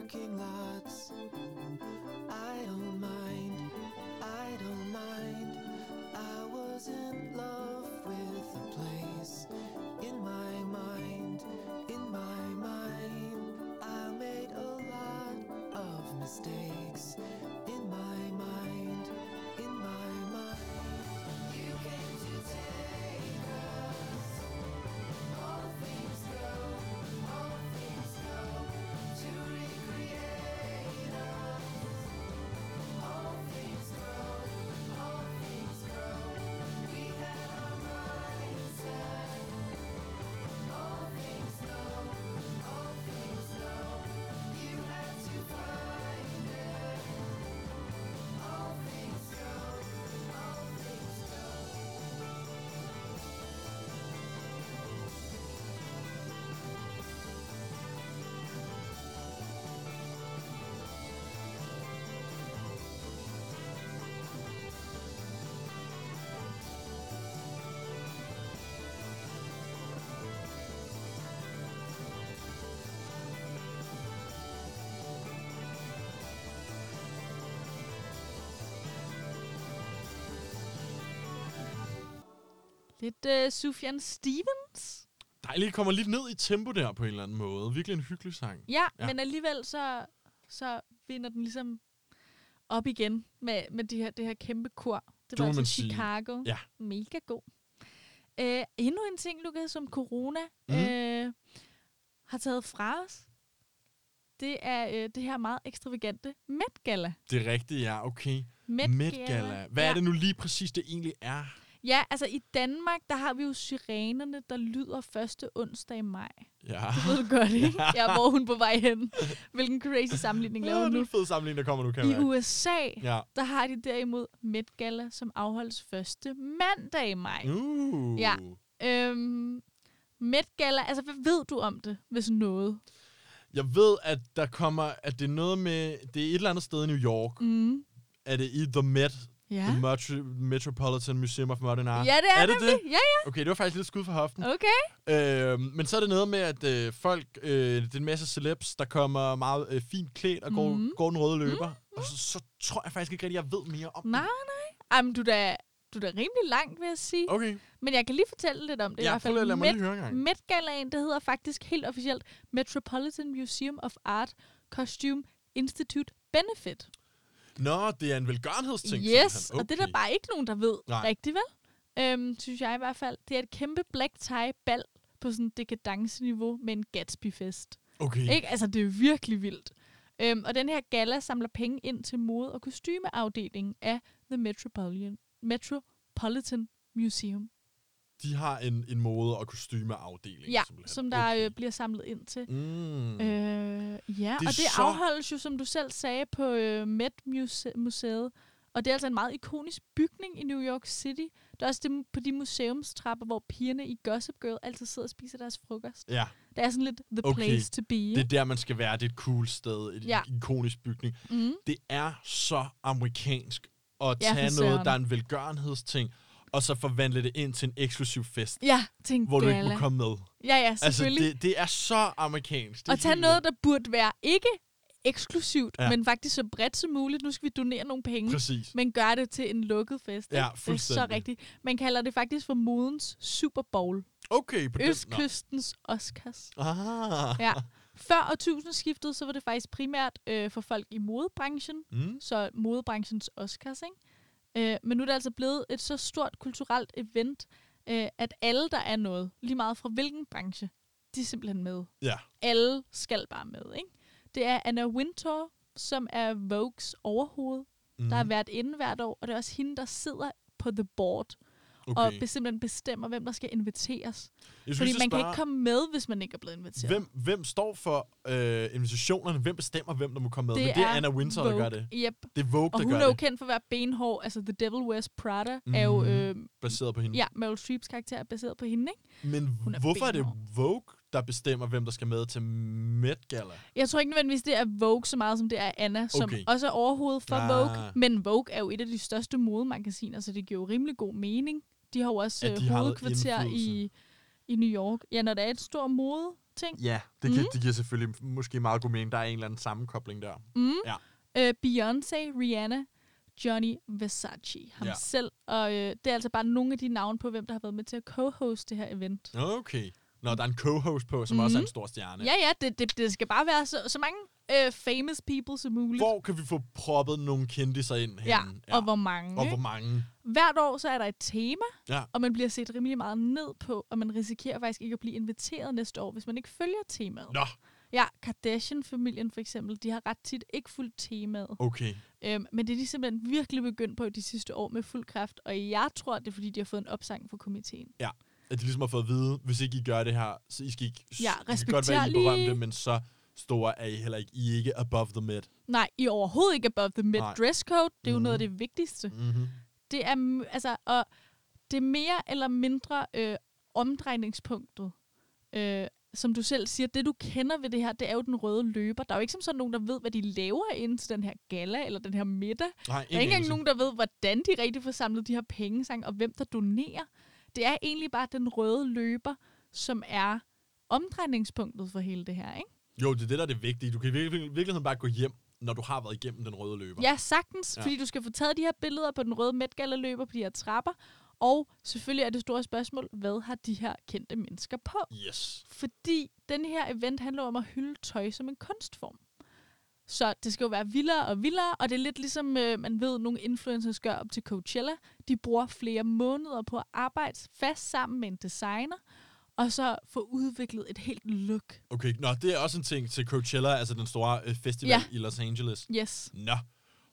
Lidt uh, Sufjan Stevens. Dejligt, kommer lidt ned i tempo der på en eller anden måde. Virkelig en hyggelig sang. Ja, Ja. men alligevel så, så vinder den ligesom op igen med, med de her, det her kæmpe kor. Det Det var altså. Chicago. Ja. Mega god. Uh, endnu en ting, Lukas, som corona mm. uh, har taget fra os. Det er uh, det her meget ekstravagante Met Gala. Det er rigtigt, ja, okay. Met, Met Gala. Hvad ja. er det nu lige præcis, det egentlig er? Ja, altså i Danmark, der har vi jo sirenerne, der lyder første onsdag i maj. Ja. Du ved det godt, ikke? Ja, hvor er hun på vej hen. Hvilken crazy sammenligning Ja, laver det hun er nu? en fed sammenligning, der kommer nu, kan I mærke. USA, Ja. der har de derimod Met Gala, som afholdes første mandag i maj. Uh. Ja. Øhm, Met Gala, altså hvad ved du om det, hvis noget? Jeg ved, at der kommer, at det er noget med, det er et eller andet sted i New York. Mm. Er det i The Met, Ja. The Metro, Metropolitan Museum of Modern Art? Ja, det er, er det nemlig. det? Ja, Okay, det var faktisk lidt skud for hoften. ja. Okay. Øhm, men så er det noget med, at øh, folk, øh, det er en masse celebs, der kommer meget øh, fint klædt og går, mm. går den røde løber. Mm. Og så, så tror jeg faktisk ikke rigtig, jeg ved mere om Nej, det. nej. Ej, men du er da, du er da rimelig langt, vil jeg sige. Okay, Men jeg kan lige fortælle lidt om det i ja, hvert fald. lade mig Met lige høre engang. Met Galaen, det hedder faktisk helt officielt Metropolitan Museum of Art Costume Institute Benefit. Nå, det er en velgørenhedsting. yes, simpelthen. og det er der bare ikke nogen, der ved Nej. rigtigt, vel? Øhm, synes jeg i hvert fald. Det er et kæmpe black tie bal på sådan dekadence-niveau med en Gatsby-fest. Okay. Ikke? Altså, det er virkelig vildt. Øhm, og den her gala samler penge ind til mode- og kostymeafdelingen af The Metropolitan, Metropolitan Museum. De har en, en mode- og kostymeafdeling. Ja, simpelthen. som der øh, bliver samlet ind til. Mm. Øh, ja, Det og det så- afholdes jo, som du selv sagde, på øh, Met-museet. Og det er altså en meget ikonisk bygning i New York City. Det er også det, på de museumstrapper, hvor pigerne i Gossip Girl altid sidder og spiser deres frokost. Ja, Det er sådan lidt the Okay, place to be. det er der, man skal være. Det er et cool sted. Et Ja. ikonisk bygning. mm. Det er så amerikansk at Ja, tage noget, der er en velgørenhedsting, og så forvandle det ind til en eksklusiv fest, Ja, en hvor du ikke må komme med. Ja, ja, Altså, selvfølgelig. det, det er så amerikansk. Det og tage noget, der burde være ikke eksklusivt, Ja. men faktisk så bredt som muligt. Nu skal vi donere nogle penge. Præcis. Men gør det til en lukket fest. Ja? Det er så rigtigt. Man kalder det faktisk for modens Super Bowl. Okay, på. Østkystens Oscars. Nå. Ah. Ja. Før årtusindskiftet, så var det faktisk primært øh, for folk i modebranchen. Mm. Så modebranchens Oscars, ikke? Øh, men nu er det altså blevet et så stort kulturelt event, øh, at alle, der er noget, lige meget fra hvilken branche, de er simpelthen med. Ja. Alle skal bare med, ikke? Det er Anna Wintour, som er Vogues overhoved, Mm. der har været inde hvert år, og det er også hende, der sidder på the board, okay. og simpelthen bestemmer, hvem der skal inviteres. Jeg Fordi man kan spørge, ikke komme med, hvis man ikke er blevet inviteret. Hvem, hvem står for øh, invitationerne? Hvem bestemmer, hvem der må komme med? Men det er Anna Wintour, der gør det. Yep. Det er Vogue, Og der hun gør er jo det. kendt for at være benhård. Altså, The Devil Wears Prada mm. er jo... Mhm. Øh, Baseret på hende. ja, Meryl Streeps karakter er baseret på hende, ikke? Men Hun er hvorfor er det benhård. Vogue, der bestemmer, hvem der skal med til Met Gala? Jeg tror ikke nødvendigvis, det er Vogue så meget, som det er Anna, som Okay. også er overhovedet for Ah. Vogue. Men Vogue er jo et af de største modemagasiner, så det giver jo rimelig god mening. De har jo også At øh, hovedkvarter i, i New York. Ja, når der er et stort mode-ting. Ja, det, Mhm. kan, det giver selvfølgelig måske meget god mening. Der er en eller anden sammenkobling der. Mm. Ja. Øh, Beyoncé, Rihanna, Johnny Versace, ham Ja. ja. selv. Og øh, det er altså bare nogle af de navne på, hvem der har været med til at co-host det her event. Okay. Nå, der er en co-host på, som mm-hmm. også er en stor stjerne. Ja, ja, det, det, det skal bare være så, så mange øh, famous people som muligt. Hvor kan vi få proppet nogle kendiser ind ja, henne? og hvor mange. og hvor mange. Hvert år så er der et tema, Ja. og man bliver set rimelig meget ned på, og man risikerer faktisk ikke at blive inviteret næste år, hvis man ikke følger temaet. Nå, Ja, Kardashian-familien for eksempel, de har ret tit ikke fuldt temaet. okay. Øhm, men det er de simpelthen virkelig begyndt på de sidste år med fuld kraft, og jeg tror, det er fordi, de har fået en opsang fra komiteen. At de ligesom har fået at vide, hvis ikke I gør det her, så I skal ikke... Ja, I kan godt være, I er berømte, men så store er I heller ikke. I er ikke above the mid. Nej, I er overhovedet ikke above the mid Nej. dress code. Det er jo Mhm. noget af det vigtigste. Mm-hmm. Det er, altså, og det er mere eller mindre øh, omdrejningspunktet. Øh, som du selv siger, det du kender ved det her, det er jo den røde løber. Der er jo ikke som sådan nogen, der ved, hvad de laver inden til den her gala, eller den her middag. Nej, Der er ikke engang nogen, der ved, hvordan de rigtig får samlet de her pengesang, og hvem der donerer. Det er egentlig bare den røde løber, som er omdrejningspunktet for hele det her, ikke? Jo, det er det, der er det vigtige. Du kan i virkelig- virkeligheden bare gå hjem, når du har været igennem den røde løber. Ja, sagtens, Ja. fordi du skal få taget de her billeder på den røde Met Gala løber på de her trapper, og selvfølgelig er det store spørgsmål, hvad har de her kendte mennesker på? Yes. Fordi den her event handler om at hylde tøj som en kunstform. Så det skal jo være vildere og vildere, og det er lidt ligesom, øh, man ved, nogle influencers gør op til Coachella. De bruger flere måneder på at arbejde fast sammen med en designer, og så få udviklet et helt look. Okay, nå, det er også en ting til Coachella, altså den store øh, festival Ja. i Los Angeles. Yes. Nå,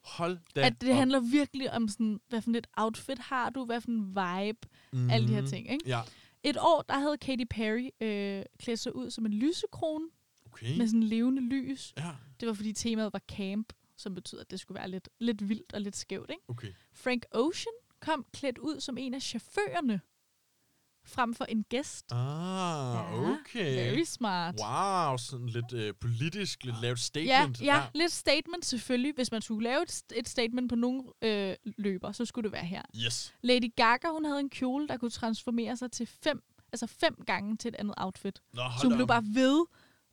hold da At det op. handler virkelig om sådan, hvad for et outfit har du, hvad for en vibe, mm. alle de her Mhm. ting. Ikke? Ja, Et år, der havde Katy Perry øh, klædt sig ud som en lysekrone okay. med sådan levende lys. Ja, Det var fordi temaet var camp, som betyder, at det skulle være lidt, lidt vildt og lidt skævt. Ikke? okay. Frank Ocean kom klædt ud som en af chaufførerne, frem for en gæst. Ah, Ja, okay. Very smart. Wow, sådan lidt øh, politisk, lidt lavt Ja, statement. ja, lidt statement selvfølgelig. Hvis man skulle lave et, et statement på nogle øh, løber, så skulle det være her. Yes. Lady Gaga, hun havde en kjole, der kunne transformere sig til fem, altså fem gange til et andet outfit. Nå, Så hun blev bare ved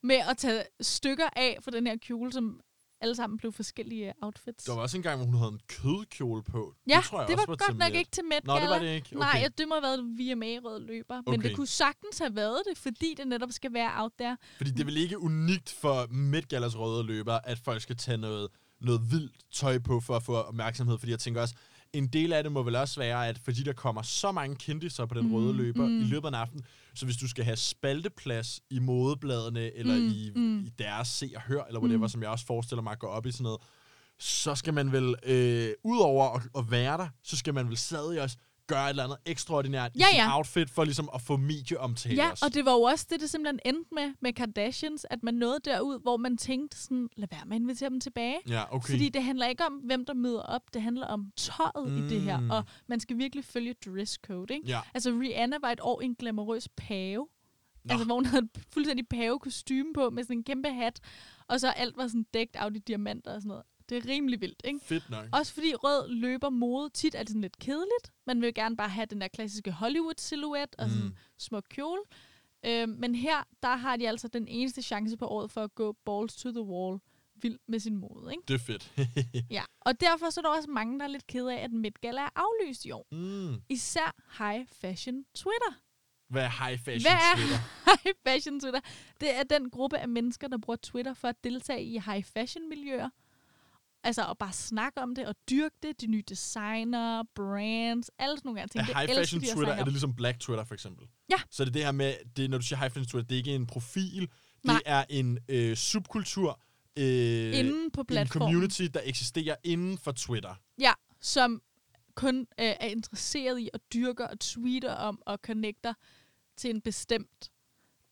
med at tage stykker af for den her kjole, som alle sammen blev forskellige outfits. Der var også en gang, hvor hun havde en kødkjole på. ja, det, tror jeg det var, også var godt nok ikke til Met Nå, det var Gala. det ikke. Okay. Nej, ja, det må have været VMA-rød løber. Men Okay. det kunne sagtens have været det, fordi det netop skal være out there. Fordi det er vel ikke unikt for Met Galas røde løber, at folk skal tage noget, noget vildt tøj på for at få opmærksomhed. Fordi jeg tænker også, en del af det må vel også være, at fordi der kommer så mange kendiser på den Mm, røde løber mm. i løbet af en aften, så hvis du skal have spalteplads i modebladene, eller Mm, i, mm. i deres se og hør, eller whatever, Mm. som jeg også forestiller mig går op i sådan noget, så skal man vel, øh, udover at, at være der, så skal man vel stadig også gøre et eller andet ekstraordinært i Ja, sin ja. outfit, for ligesom at få medieomtale Ja, også. og det var jo også det, det simpelthen endte med, med Kardashians, at man nåede derud, hvor man tænkte sådan, lad være med at invitere dem tilbage. Ja, okay. Fordi det handler ikke om, hvem der møder op, det handler om tøjet mm. i det her, Mm. og man skal virkelig følge dress code, ikke? Ja. Altså, Rihanna var et år i en glamourøs pave. Nå. Altså, hvor hun havde fuldstændig pavekostyme på, med sådan en kæmpe hat, og så alt var sådan dækket af i diamanter og sådan noget. Det er rimelig vildt, ikke? Fedt nok. Også fordi rød løber mode tit er det sådan lidt kedeligt. Man vil gerne bare have den der klassiske Hollywood-silhuet og sådan Mm. små kjole. Øh, men her, der har de altså den eneste chance på året for at gå balls to the wall vild med sin mode, ikke? Det er fedt. [LAUGHS] Ja, og derfor så er der også mange, der er lidt kede af, at Met Gala er aflyst i år. mm. Især high fashion Twitter. Hvad er high fashion Hvad er Twitter? [LAUGHS] high fashion Twitter? Det er den gruppe af mennesker, der bruger Twitter for at deltage i high fashion miljøer. Altså at bare snakke om det og dyrke det. De nye designer, brands, alle sådan nogle gange ting. Er Det high elsker fashion at Twitter, er det ligesom black Twitter for eksempel? Ja. Så det er det her med, det, når du siger high fashion Twitter, det er ikke en profil, det Nej. er en øh, subkultur, øh, Inden på en platformen. community, der eksisterer inden for Twitter. Ja, som kun øh, er interesseret i at dyrke og tweeter om og connecter til en bestemt,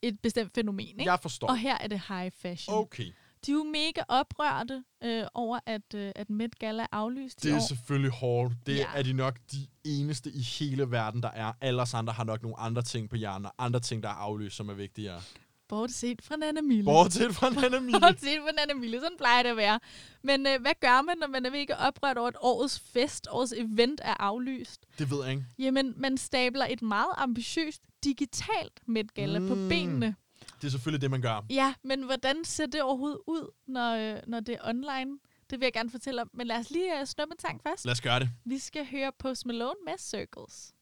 et bestemt fænomen. Ikke? Jeg forstår. Og her er det high fashion. Okay, De er jo mega oprørte øh, over, at, øh, at Met Gala er aflyst det er år. selvfølgelig hårdt. Det Ja. er de nok de eneste i hele verden, der er. Alle os andre har nok nogle andre ting på hjernen, og andre ting, der er aflyst, som er vigtigere. Bortset fra Nana Mille. Bortset fra [LAUGHS] Nana Mille. Bortset fra Nana Mille. Sådan plejer det at være. Men øh, hvad gør man, når man er mega oprørt over, at årets fest, årets event er aflyst? Det ved jeg ikke. Jamen, man stabler et meget ambitiøst digitalt Met Gala mm. på benene. Det er selvfølgelig det, man gør. Ja, men hvordan ser det overhovedet ud, når, øh, når det er online? Det vil jeg gerne fortælle om. Men lad os lige uh, snuppe en sang først. Lad os gøre det. Vi skal høre Post Malone med Circles.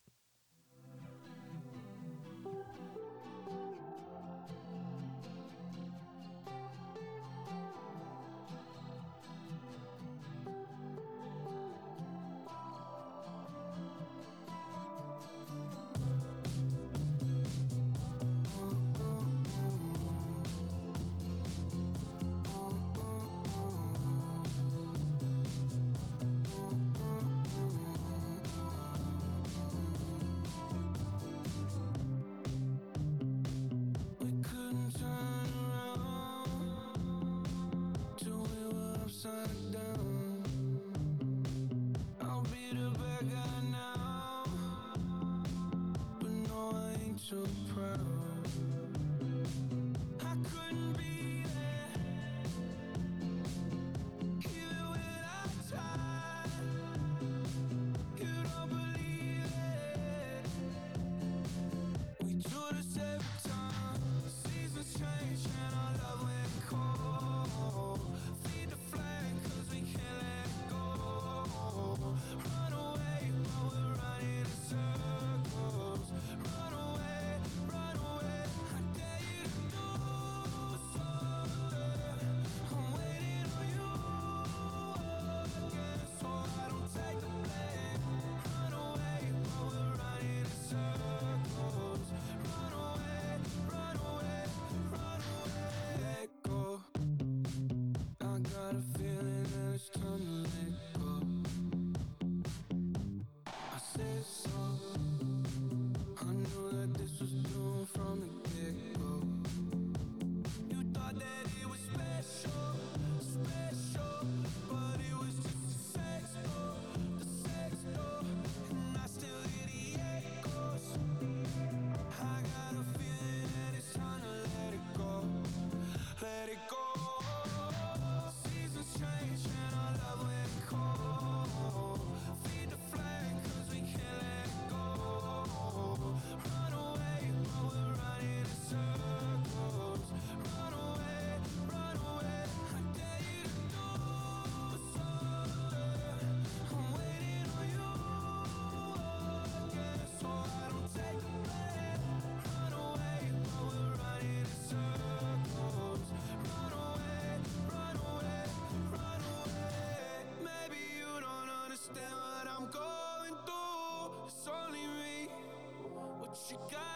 You got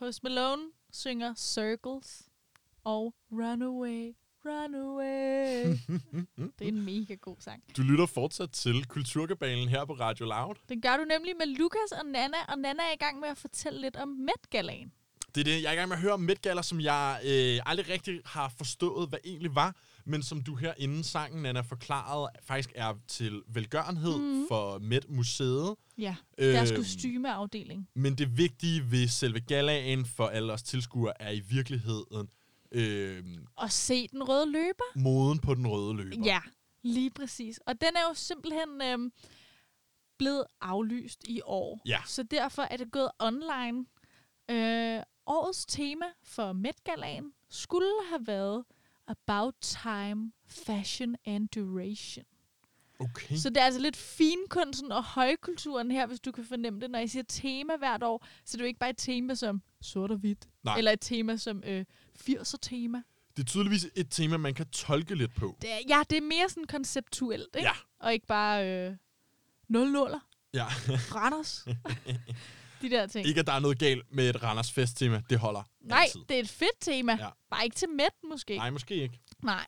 Post Malone synger Circles og Runaway, Runaway. [LAUGHS] det er en mega god sang. Du lytter fortsat til Kulturkabalen her på Radio Loud. Den gør du nemlig med Lukas og Nana, og Nana er i gang med at fortælle lidt om Met Galaen. Det er det, jeg er i gang med at høre om Gala, som jeg øh, aldrig rigtig har forstået, hvad egentlig var, men som du her inden sangen, Anna, forklarede, faktisk er til velgørenhed mm. for Met Museet. Ja, deres Øhm, kostymeafdeling. Men det vigtige ved selve galaen for alle os tilskuere er i virkeligheden øh, Og se den røde løber. moden på den røde løber. Ja, lige præcis. Og den er jo simpelthen øhm, blevet aflyst i år. Ja. Så derfor er det gået online. Øh, årets tema for Met skulle have været About Time, Fashion and Duration. Okay. Så det er altså lidt finkunsten og højkulturen her, hvis du kan fornemme det. Når jeg siger tema hvert år, så er det jo ikke bare et tema som sort og hvidt. Nej. Eller et tema som øh, 80'er tema. Det er tydeligvis et tema, man kan tolke lidt på. Det er, ja, det er mere sådan konceptuelt, ikke? Ja. Og ikke bare øh, nul nuller, Ja. [LAUGHS] Randers. [LAUGHS] De der ting. ikke, at der er noget galt med et Randers festtema. Det holder Nej, altid. det er et fedt tema. Ja. Bare ikke til mæt, måske. Nej, måske ikke. Nej.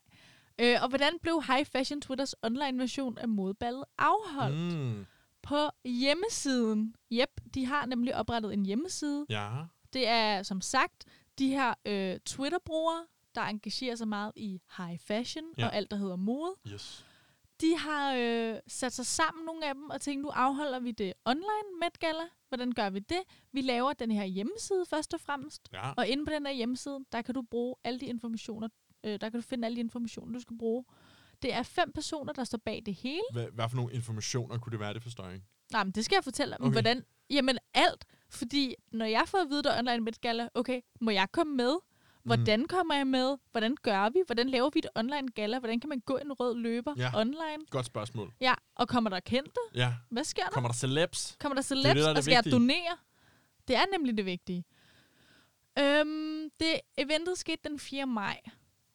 Øh, og hvordan blev High Fashion Twitters online version af modeballet afholdt? Mm. På hjemmesiden. Yep, de har nemlig oprettet en hjemmeside. Ja. Det er som sagt de her øh, Twitter-brugere, der engagerer sig meget i high fashion ja. og alt, der hedder mode. Yes. De har øh, sat sig sammen, nogle af dem, og tænkt, nu afholder vi det online Met Gala. Hvordan gør vi det? Vi laver den her hjemmeside først og fremmest. Ja. Og inde på den her hjemmeside, der kan du bruge alle de informationer, øh, der kan du finde alle de informationer, du skal bruge. Det er fem personer, der står bag det hele. Hvad, hvad for nogle informationer kunne det være, det forstår jeg ikke? Nej, men det skal jeg fortælle dig. Okay. Hvordan? Jamen alt. Fordi når jeg får at vide, der er online Met Gala, okay, må jeg komme med? Hvordan mm. kommer jeg med? Hvordan gør vi? Hvordan laver vi et online gala? Hvordan kan man gå en rød løber Ja. online? Godt spørgsmål. Ja, og kommer der kendte? Ja. Hvad sker der? Kommer der celebs? Kommer der det, celebs, der er det og skal jeg vigtige. donere? Det er nemlig det vigtige. Øhm, det eventet skete den 4. maj.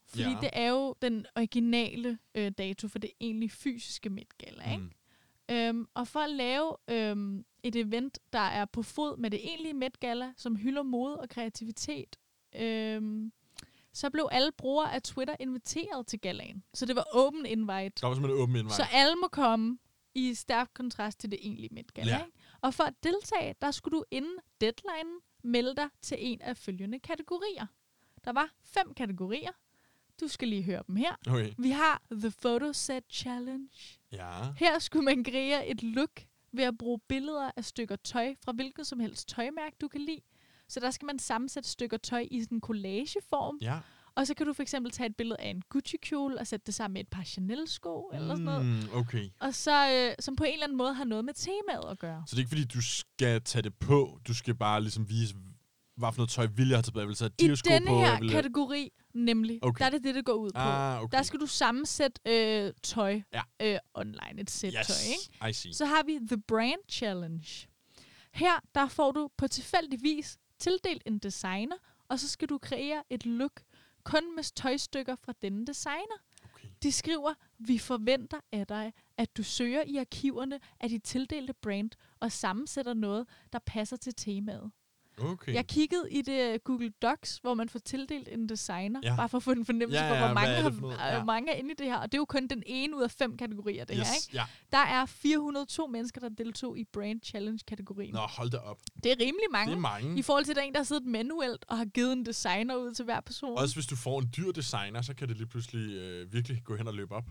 Fordi Ja. det er jo den originale øh, dato for det egentlig fysiske Met-gala, ikke? Mm. Øhm, og for at lave øhm, et event, der er på fod med det egentlige Met-gala, som hylder mode og kreativitet, øhm, så blev alle brugere af Twitter inviteret til galaen. Så det var open invite. Der var simpelthen åben indvej. Så alle må komme i stærk kontrast til det egentlige Met-gala. Ja. Ja. Og for at deltage, der skulle du inden deadline melde dig til en af følgende kategorier. Der var fem kategorier. Du skal lige høre dem her. Okay. Vi har The Photo Set Challenge. Ja. Her skulle man kreere et look ved at bruge billeder af stykker tøj fra hvilket som helst tøjmærke, du kan lide. Så der skal man sammensætte stykker tøj i sådan en collageform. Ja. Og så kan du for eksempel tage et billede af en Gucci-kjole og sætte det sammen med et par Chanel-sko eller sådan noget. Mm, okay. Og så, øh, som på en eller anden måde har noget med temaet at gøre. Så det er ikke fordi, du skal tage det på. Du skal bare ligesom vise, hvad for noget tøj vil jeg have tilbage. Jeg vil tage I de sko denne på. her vil... kategori, nemlig, okay. der er det det, det går ud på. Ah, okay. Der skal du sammensætte øh, tøj Ja. øh, online, et sæt yes. tøj, ikke? I see. Så har vi The Brand Challenge. Her der får du på tilfældig vis tildelt en designer, og så skal du kreere et look kun med tøjstykker fra denne designer. Okay. De skriver, vi forventer af dig, at du søger i arkiverne af dit tildelte brand og sammensætter noget, der passer til temaet. Okay. Jeg kiggede i det øh, Google Docs, hvor man får tildelt en designer, Ja. bare for at få en fornemmelse Ja, ja, for, hvor mange, er har, ja. Mange er inde i det her. Og det er jo kun den ene ud af fem kategorier, det yes. her. Ikke? Ja. Der er 402 mennesker, der deltog i Brand Challenge-kategorien. Nå, hold da op. Det er rimelig mange. Det er mange. I forhold til den, der har siddet manuelt og har givet en designer ud til hver person. Også hvis du får en dyr designer, så kan det lige pludselig øh, virkelig gå hen og løbe op.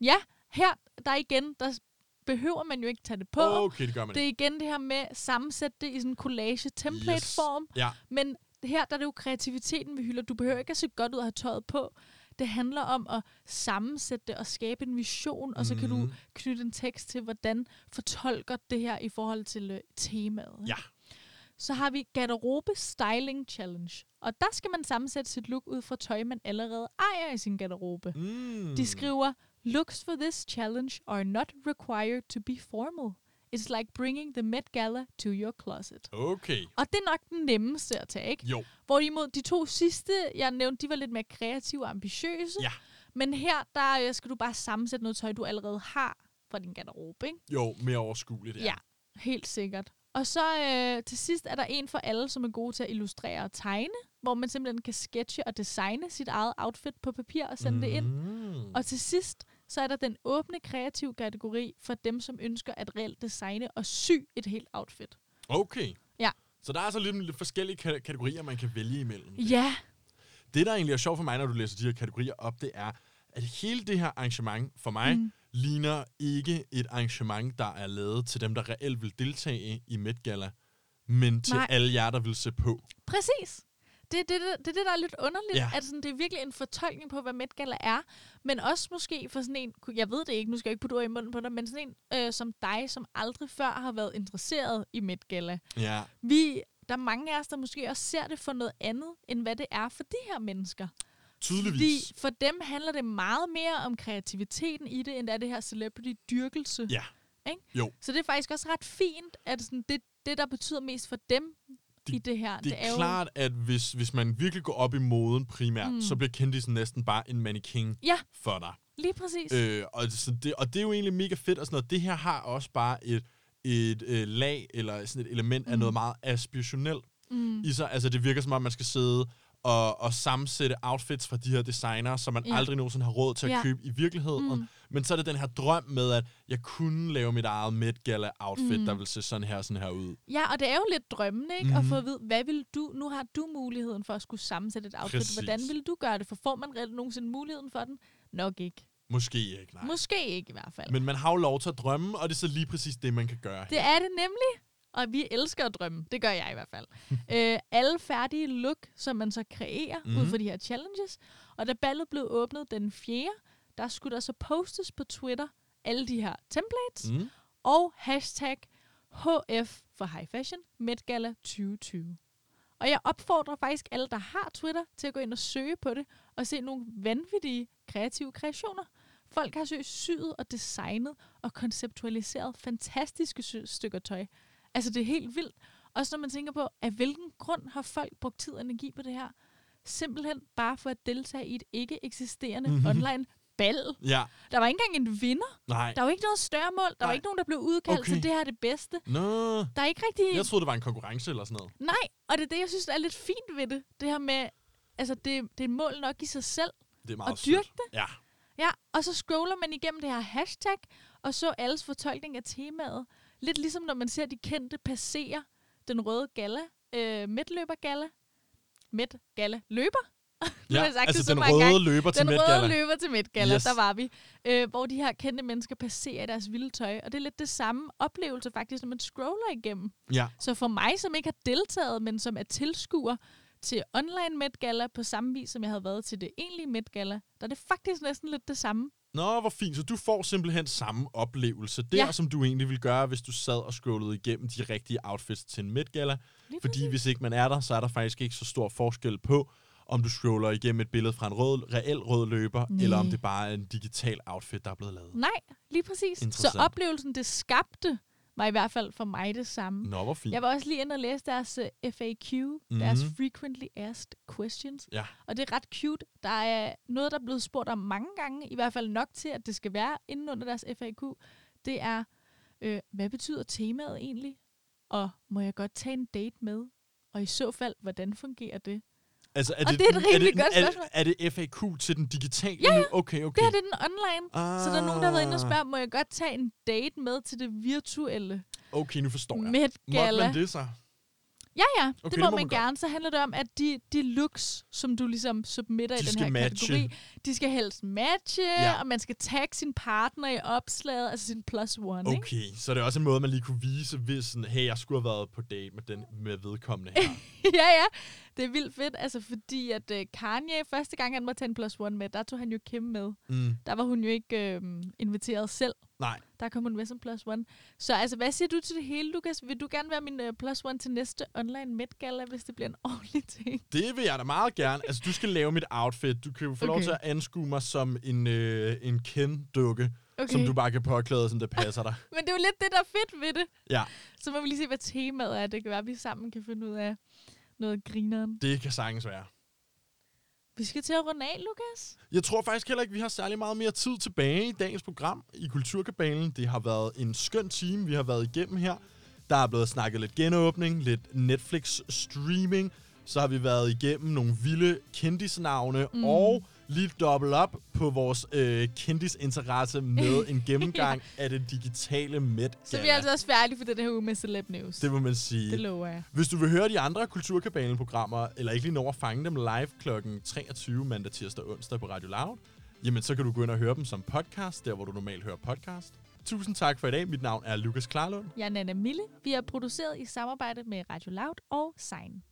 Ja, her, der igen, der behøver man jo ikke tage det på. Okay, det gør man Det er igen det her med at sammensætte det i sådan en collage-template-form. Ja. Men her der er det jo kreativiteten, vi hylder. Du behøver ikke at se godt ud og have tøjet på. Det handler om at sammensætte det og skabe en vision, og så kan du Mhm. knytte en tekst til, hvordan fortolker det her i forhold til øh, temaet. ikke? Ja. Så har vi Garderobe Styling Challenge. Og der skal man sammensætte sit look ud fra tøj, man allerede ejer i sin garderobe. Mm. De skriver, Looks for this challenge are not required to be formal. It's like bringing the Met Gala to your closet. Okay. Og det er nok den nemmeste at tage, ikke? Jo. Hvorimod de to sidste, jeg nævnte, de var lidt mere kreative og ambitiøse. Ja. Men her, der øh, skal du bare sammensætte noget tøj, du allerede har fra din garderobe, ikke? Jo, mere overskueligt. Ja, helt sikkert. Og så øh, til sidst er der en for alle, som er gode til at illustrere og tegne, hvor man simpelthen kan sketche og designe sit eget outfit på papir og sende mm. det ind. Mm. Og til sidst, så er der den åbne kreative kategori for dem, som ønsker at reelt designe og sy et helt outfit. Okay. Ja. Så der er altså lidt, lidt forskellige ka- kategorier, man kan vælge imellem. Ja, Det, der egentlig er sjovt for mig, når du læser de her kategorier op, det er, at hele det her arrangement for mig. Mm. ligner ikke et arrangement, der er lavet til dem, der reelt vil deltage i Met Gala, men til Nej. alle jer, der vil se på. præcis. Det det, det, det, er det, der er lidt underligt. Ja. At sådan, det er virkelig en fortolkning på, hvad Met Gala er. Men også måske for sådan en, jeg ved det ikke, nu skal jeg ikke putte ord i munden på dig, men sådan en øh, som dig, som aldrig før har været interesseret i Met Gala. Ja. Vi, der er mange af os, der måske også ser det for noget andet, end hvad det er for de her mennesker. Tydeligvis. Fordi for dem handler det meget mere om kreativiteten i det, end er det her celebrity-dyrkelse. Ja. Ikke? Jo. Så det er faktisk også ret fint, at sådan det, det, der betyder mest for dem, Det- i det her. Det er, jo, klart, at hvis, hvis man virkelig går op i moden primært, Mm. så bliver kendisen næsten bare en mannequin Ja. for dig. Lige præcis. Øh, og, så det, og det er jo egentlig mega fedt og sådan noget. Det her har også bare et, et øh, lag, eller sådan et element af Mm. noget meget aspirationelt mm. i sig. Altså det virker som om, man skal sidde og, og sammensætte outfits fra de her designere, som man Ja. aldrig nogensinde har råd til at Ja. købe i virkeligheden. Mm. Mm. Men så er det den her drøm med, at jeg kunne lave mit eget Met Gala outfit, Mm. mm. der vil se sådan her sådan her ud. Ja, og det er jo lidt drømmende, ikke? Mm-hmm. At Mhm. få at vide, hvad vil du... Nu har du muligheden for at skulle sammensætte et outfit. Præcis. Hvordan vil du gøre det? For får man reelt nogensinde muligheden for den? Nok ikke. Måske ikke, nej. Måske ikke i hvert fald. Men man har jo lov til at drømme, og det er så lige præcis det, man kan gøre. Det er det nemlig. Og vi elsker at drømme. Det gør jeg i hvert fald. [LAUGHS] øh, alle færdige look, som man så kreerer mm-hmm. ud Mhm. fra de her challenges. Og da ballet blev åbnet den 4., der skulle der så postes på Twitter alle de her templates. Mm. og hashtag HF for High Fashion Met Gala 2020. Og jeg opfordrer faktisk alle, der har Twitter, til at gå ind og søge på det, og se nogle vanvittige kreative kreationer. Folk har søgt syet og designet og konceptualiseret fantastiske sy- stykker tøj. Altså, det er helt vildt. Også når man tænker på, af hvilken grund har folk brugt tid og energi på det her? Simpelthen bare for at deltage i et ikke eksisterende Mhm. mm-hmm. online bal. Ja, Der var ikke engang en vinder. nej. Der var ikke noget større mål. Der var Nej. ikke nogen, der blev udkaldt, okay. så det her er det bedste. Nå, Der er ikke rigtig... jeg troede, det var en konkurrence eller sådan noget. Nej, og det er det, jeg synes er lidt fint ved det. Det her med, altså det, det er mål nok i sig selv. Det er meget Og dyrke sødt. Ja. Ja, og så scroller man igennem det her hashtag, og så alles fortolkning af temaet. Lidt ligesom når man ser de kendte passere den røde gala, øh, midtløber gala, midt gala løber. [LAUGHS] Har ja. jeg sagt altså det så den røde gange. løber til Den røde løber til Midtgala, Yes. der var vi. Øh, hvor de her kendte mennesker passerer i deres vilde tøj. Og det er lidt det samme oplevelse faktisk, når man scroller igennem. Ja. Så for mig, som ikke har deltaget, men som er tilskuer til online Met Gala på samme vis, som jeg havde været til det egentlige Met Gala, der er det faktisk næsten lidt det samme. Nå, hvor fint. Så du får simpelthen samme oplevelse der, Ja. som du egentlig ville gøre, hvis du sad og scrollede igennem de rigtige outfits til en Met Gala. Lige Fordi hvis ikke man er der, så er der faktisk ikke så stor forskel på, om du scroller igennem et billede fra en rød, reel rød løber, Nej. eller om det bare er en digital outfit, der er blevet lavet. Nej, lige præcis. Så oplevelsen, det skabte, var i hvert fald for mig det samme. Nå, hvor fint. Jeg var også lige inde og læse deres uh, FAQ, mm-hmm. deres Frequently Asked Questions. Ja. Og det er ret cute. Der er noget, der er blevet spurgt om mange gange, i hvert fald nok til, at det skal være inden under deres FAQ. Det er, øh, hvad betyder temaet egentlig? Og må jeg godt tage en date med? Og i så fald, hvordan fungerer det? Altså, er Og det er et rimelig det, godt er, spørgsmål. er det FAQ til den digitale Ja, ja. Okay, okay. Det her det er den online. Ah, Så der er nogen, der har været inde og spørge, må jeg godt tage en date med til det virtuelle Okay, nu forstår jeg. Met Måtte man det så? Ja, ja, okay, det må, det må man man godt. gerne. Så handler det om, at de, de looks, som du ligesom submitter De i den her matche. kategori, de skal helst matche, Ja. og man skal tagge sin partner i opslaget, altså sin plus one, ikke? Okay, så det er også en måde, man lige kunne vise, hvis sådan, hey, jeg skulle have været på date med, den, med vedkommende her. [LAUGHS] ja, ja. Det er vildt fedt, altså fordi at uh, Kanye, første gang han måtte tage en plus one med, der tog han jo Kim med. Mm, Der var hun jo ikke øh, inviteret selv. nej, Der kom hun med som plus one. Så altså, hvad siger du til det hele, Lukas? Vil du gerne være min uh, plus one til næste online Met Gala, hvis det bliver en [LAUGHS] ordentlig ting? det vil jeg da meget gerne. Altså, du skal lave mit outfit. Du kan jo få okay. lov til at anskue mig som en, øh, en Ken-dukke, Okay. som du bare kan påklæde, som det passer dig. [LAUGHS] Men det er jo lidt det, der er fedt ved det. Ja, Så må vi lige se, hvad temaet er. Det kan være, at vi sammen kan finde ud af noget grineren. det kan sagtens være. Vi skal til at runde af, Lukas. Jeg tror faktisk heller ikke, vi har særlig meget mere tid tilbage i dagens program i Kulturkabalen. Det har været en skøn time, vi har været igennem her. Der er blevet snakket lidt genåbning, lidt Netflix-streaming. Så har vi været igennem nogle vilde kendisnavne mm. og lige dobbelt op på vores øh, kendisinteresse med en [LAUGHS] gennemgang af det digitale Met Så vi er altså også færdige for den her uge med Celeb News. Det må man sige. det lover jeg. Hvis du vil høre de andre Kulturkabalen-programmer, eller ikke lige nå at fange dem live kl. 23 mandag, tirsdag og onsdag på Radio Loud, jamen så kan du gå ind og høre dem som podcast, der hvor du normalt hører podcast. Tusind tak for i dag. Mit navn er Lukas Klarlund. Jeg er Nana Mille. Vi er produceret i samarbejde med Radio Loud og Sign.